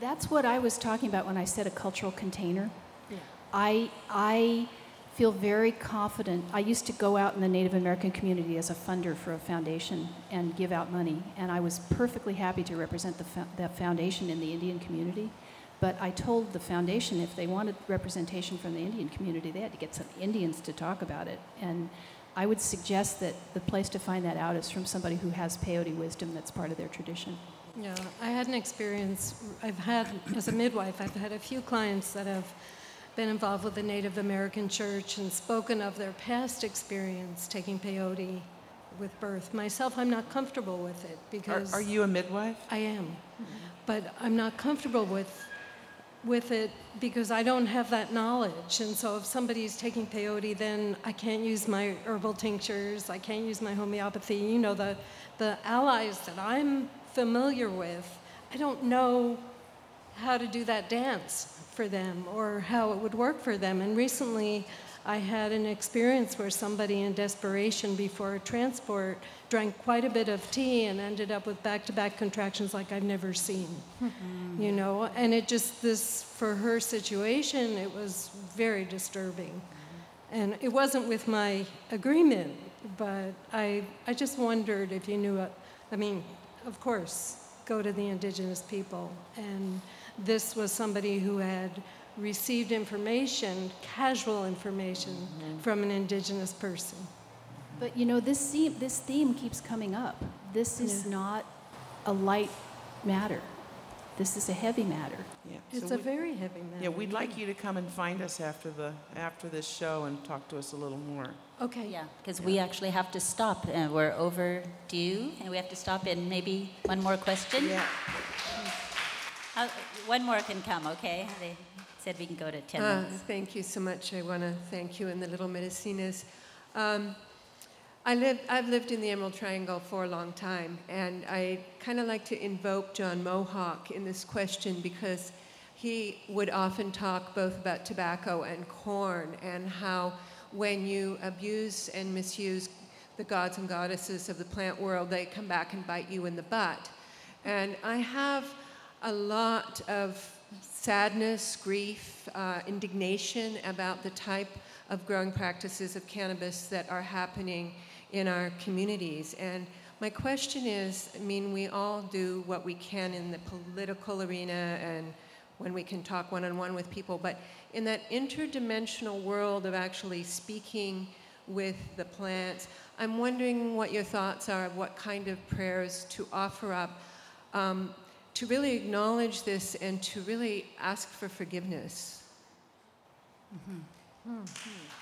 That's what I was talking about when I said a cultural container. Yeah. I, I feel very confident. I used to go out in the Native American community as a funder for a foundation and give out money, and I was perfectly happy to represent the, fo- the foundation in the Indian community. But I told the foundation if they wanted representation from the Indian community, they had to get some Indians to talk about it. And I would suggest that the place to find that out is from somebody who has peyote wisdom that's part of their tradition. Yeah, I had an experience. I've had, as a midwife, I've had a few clients that have been involved with the Native American church and spoken of their past experience taking peyote with birth. Myself, I'm not comfortable with it because. Are, are you a midwife? I am. But I'm not comfortable with with it because I don't have that knowledge. And so if somebody's taking peyote, then I can't use my herbal tinctures, I can't use my homeopathy. You know, the, the allies that I'm familiar with, I don't know how to do that dance for them or how it would work for them. And recently, I had an experience where somebody in desperation before a transport drank quite a bit of tea and ended up with back-to-back contractions like I've never seen. Mm-hmm. You know, and it just this for her situation, it was very disturbing. Mm-hmm. And it wasn't with my agreement, but I I just wondered if you knew it. I mean, of course, go to the indigenous people and this was somebody who had received information, casual information, mm-hmm. from an indigenous person. But you know, this theme, this theme keeps coming up. This is yeah. not a light matter. This is a heavy matter. Yeah, it's so a very heavy matter. Yeah, we'd like you to come and find us after the after this show and talk to us a little more. Okay. Yeah, because yeah. we actually have to stop. and we're overdue, and we have to stop in maybe one more question. Yeah. Uh, one more can come, okay? They said we can go to 10 uh. Thank you so much. I want to thank you and the Little Medicinas. Um, I live, I've lived in the Emerald Triangle for a long time, and I kind of like to invoke John Mohawk in this question because he would often talk both about tobacco and corn and how when you abuse and misuse the gods and goddesses of the plant world, they come back and bite you in the butt. And I have a lot of sadness, grief, uh, indignation about the type of growing practices of cannabis that are happening in our communities. And my question is I mean, we all do what we can in the political arena and when we can talk one on one with people, but in that interdimensional world of actually speaking with the plants, I'm wondering what your thoughts are of what kind of prayers to offer up. Um, to really acknowledge this and to really ask for forgiveness. Mm-hmm. Mm-hmm.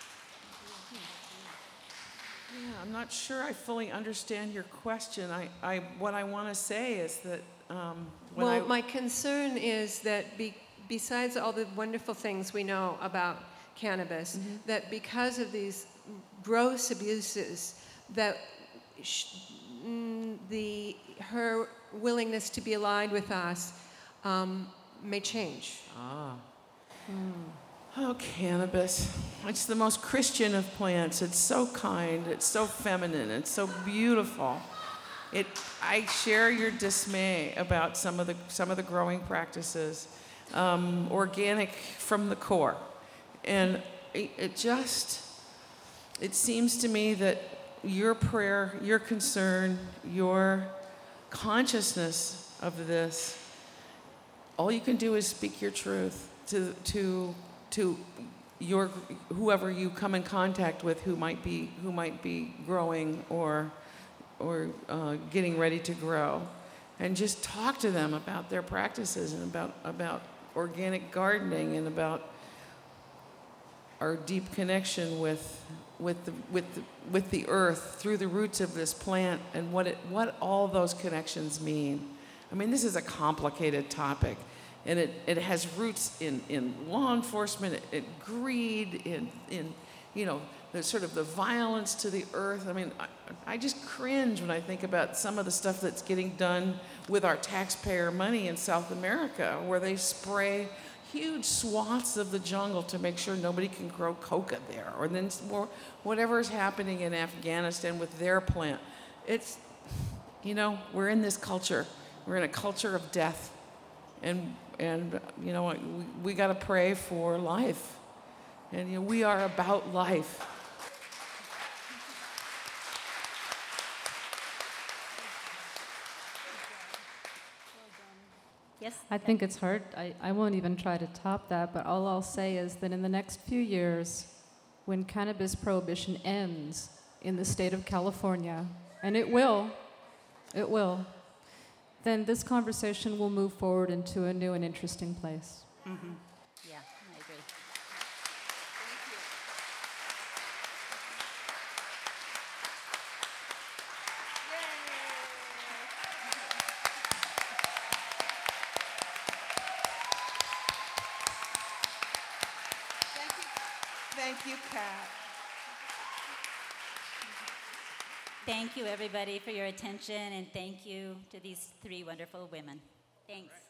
Yeah, I'm not sure I fully understand your question. I, I what I want to say is that. Um, well, I, my concern is that be, besides all the wonderful things we know about cannabis, mm-hmm. that because of these gross abuses, that sh- mm, the her willingness to be aligned with us um, may change. Ah. Hmm. Oh, cannabis. It's the most Christian of plants. It's so kind, it's so feminine, it's so beautiful. It, I share your dismay about some of the, some of the growing practices, um, organic from the core. And it, it just, it seems to me that your prayer, your concern, your consciousness of this, all you can do is speak your truth to, to, to your, whoever you come in contact with who might be, who might be growing or, or uh, getting ready to grow. And just talk to them about their practices and about, about organic gardening and about our deep connection with with the, with the, with the earth through the roots of this plant and what it what all those connections mean. I mean, this is a complicated topic, and it, it has roots in, in law enforcement, in greed, in in you know the sort of the violence to the earth. I mean, I, I just cringe when I think about some of the stuff that's getting done with our taxpayer money in South America, where they spray huge swaths of the jungle to make sure nobody can grow coca there, or then whatever is happening in Afghanistan with their plant. It's, you know, we're in this culture. We're in a culture of death, and and you know we, we got to pray for life, and you know, we are about life. Yes? I think it's hard. I, I won't even try to top that, but all I'll say is that in the next few years, when cannabis prohibition ends in the state of California, and it will, it will, then this conversation will move forward into a new and interesting place. Mm-hmm. Yeah, I agree. Thank you, Kat. Thank you, everybody, for your attention, and thank you to these three wonderful women. Thanks.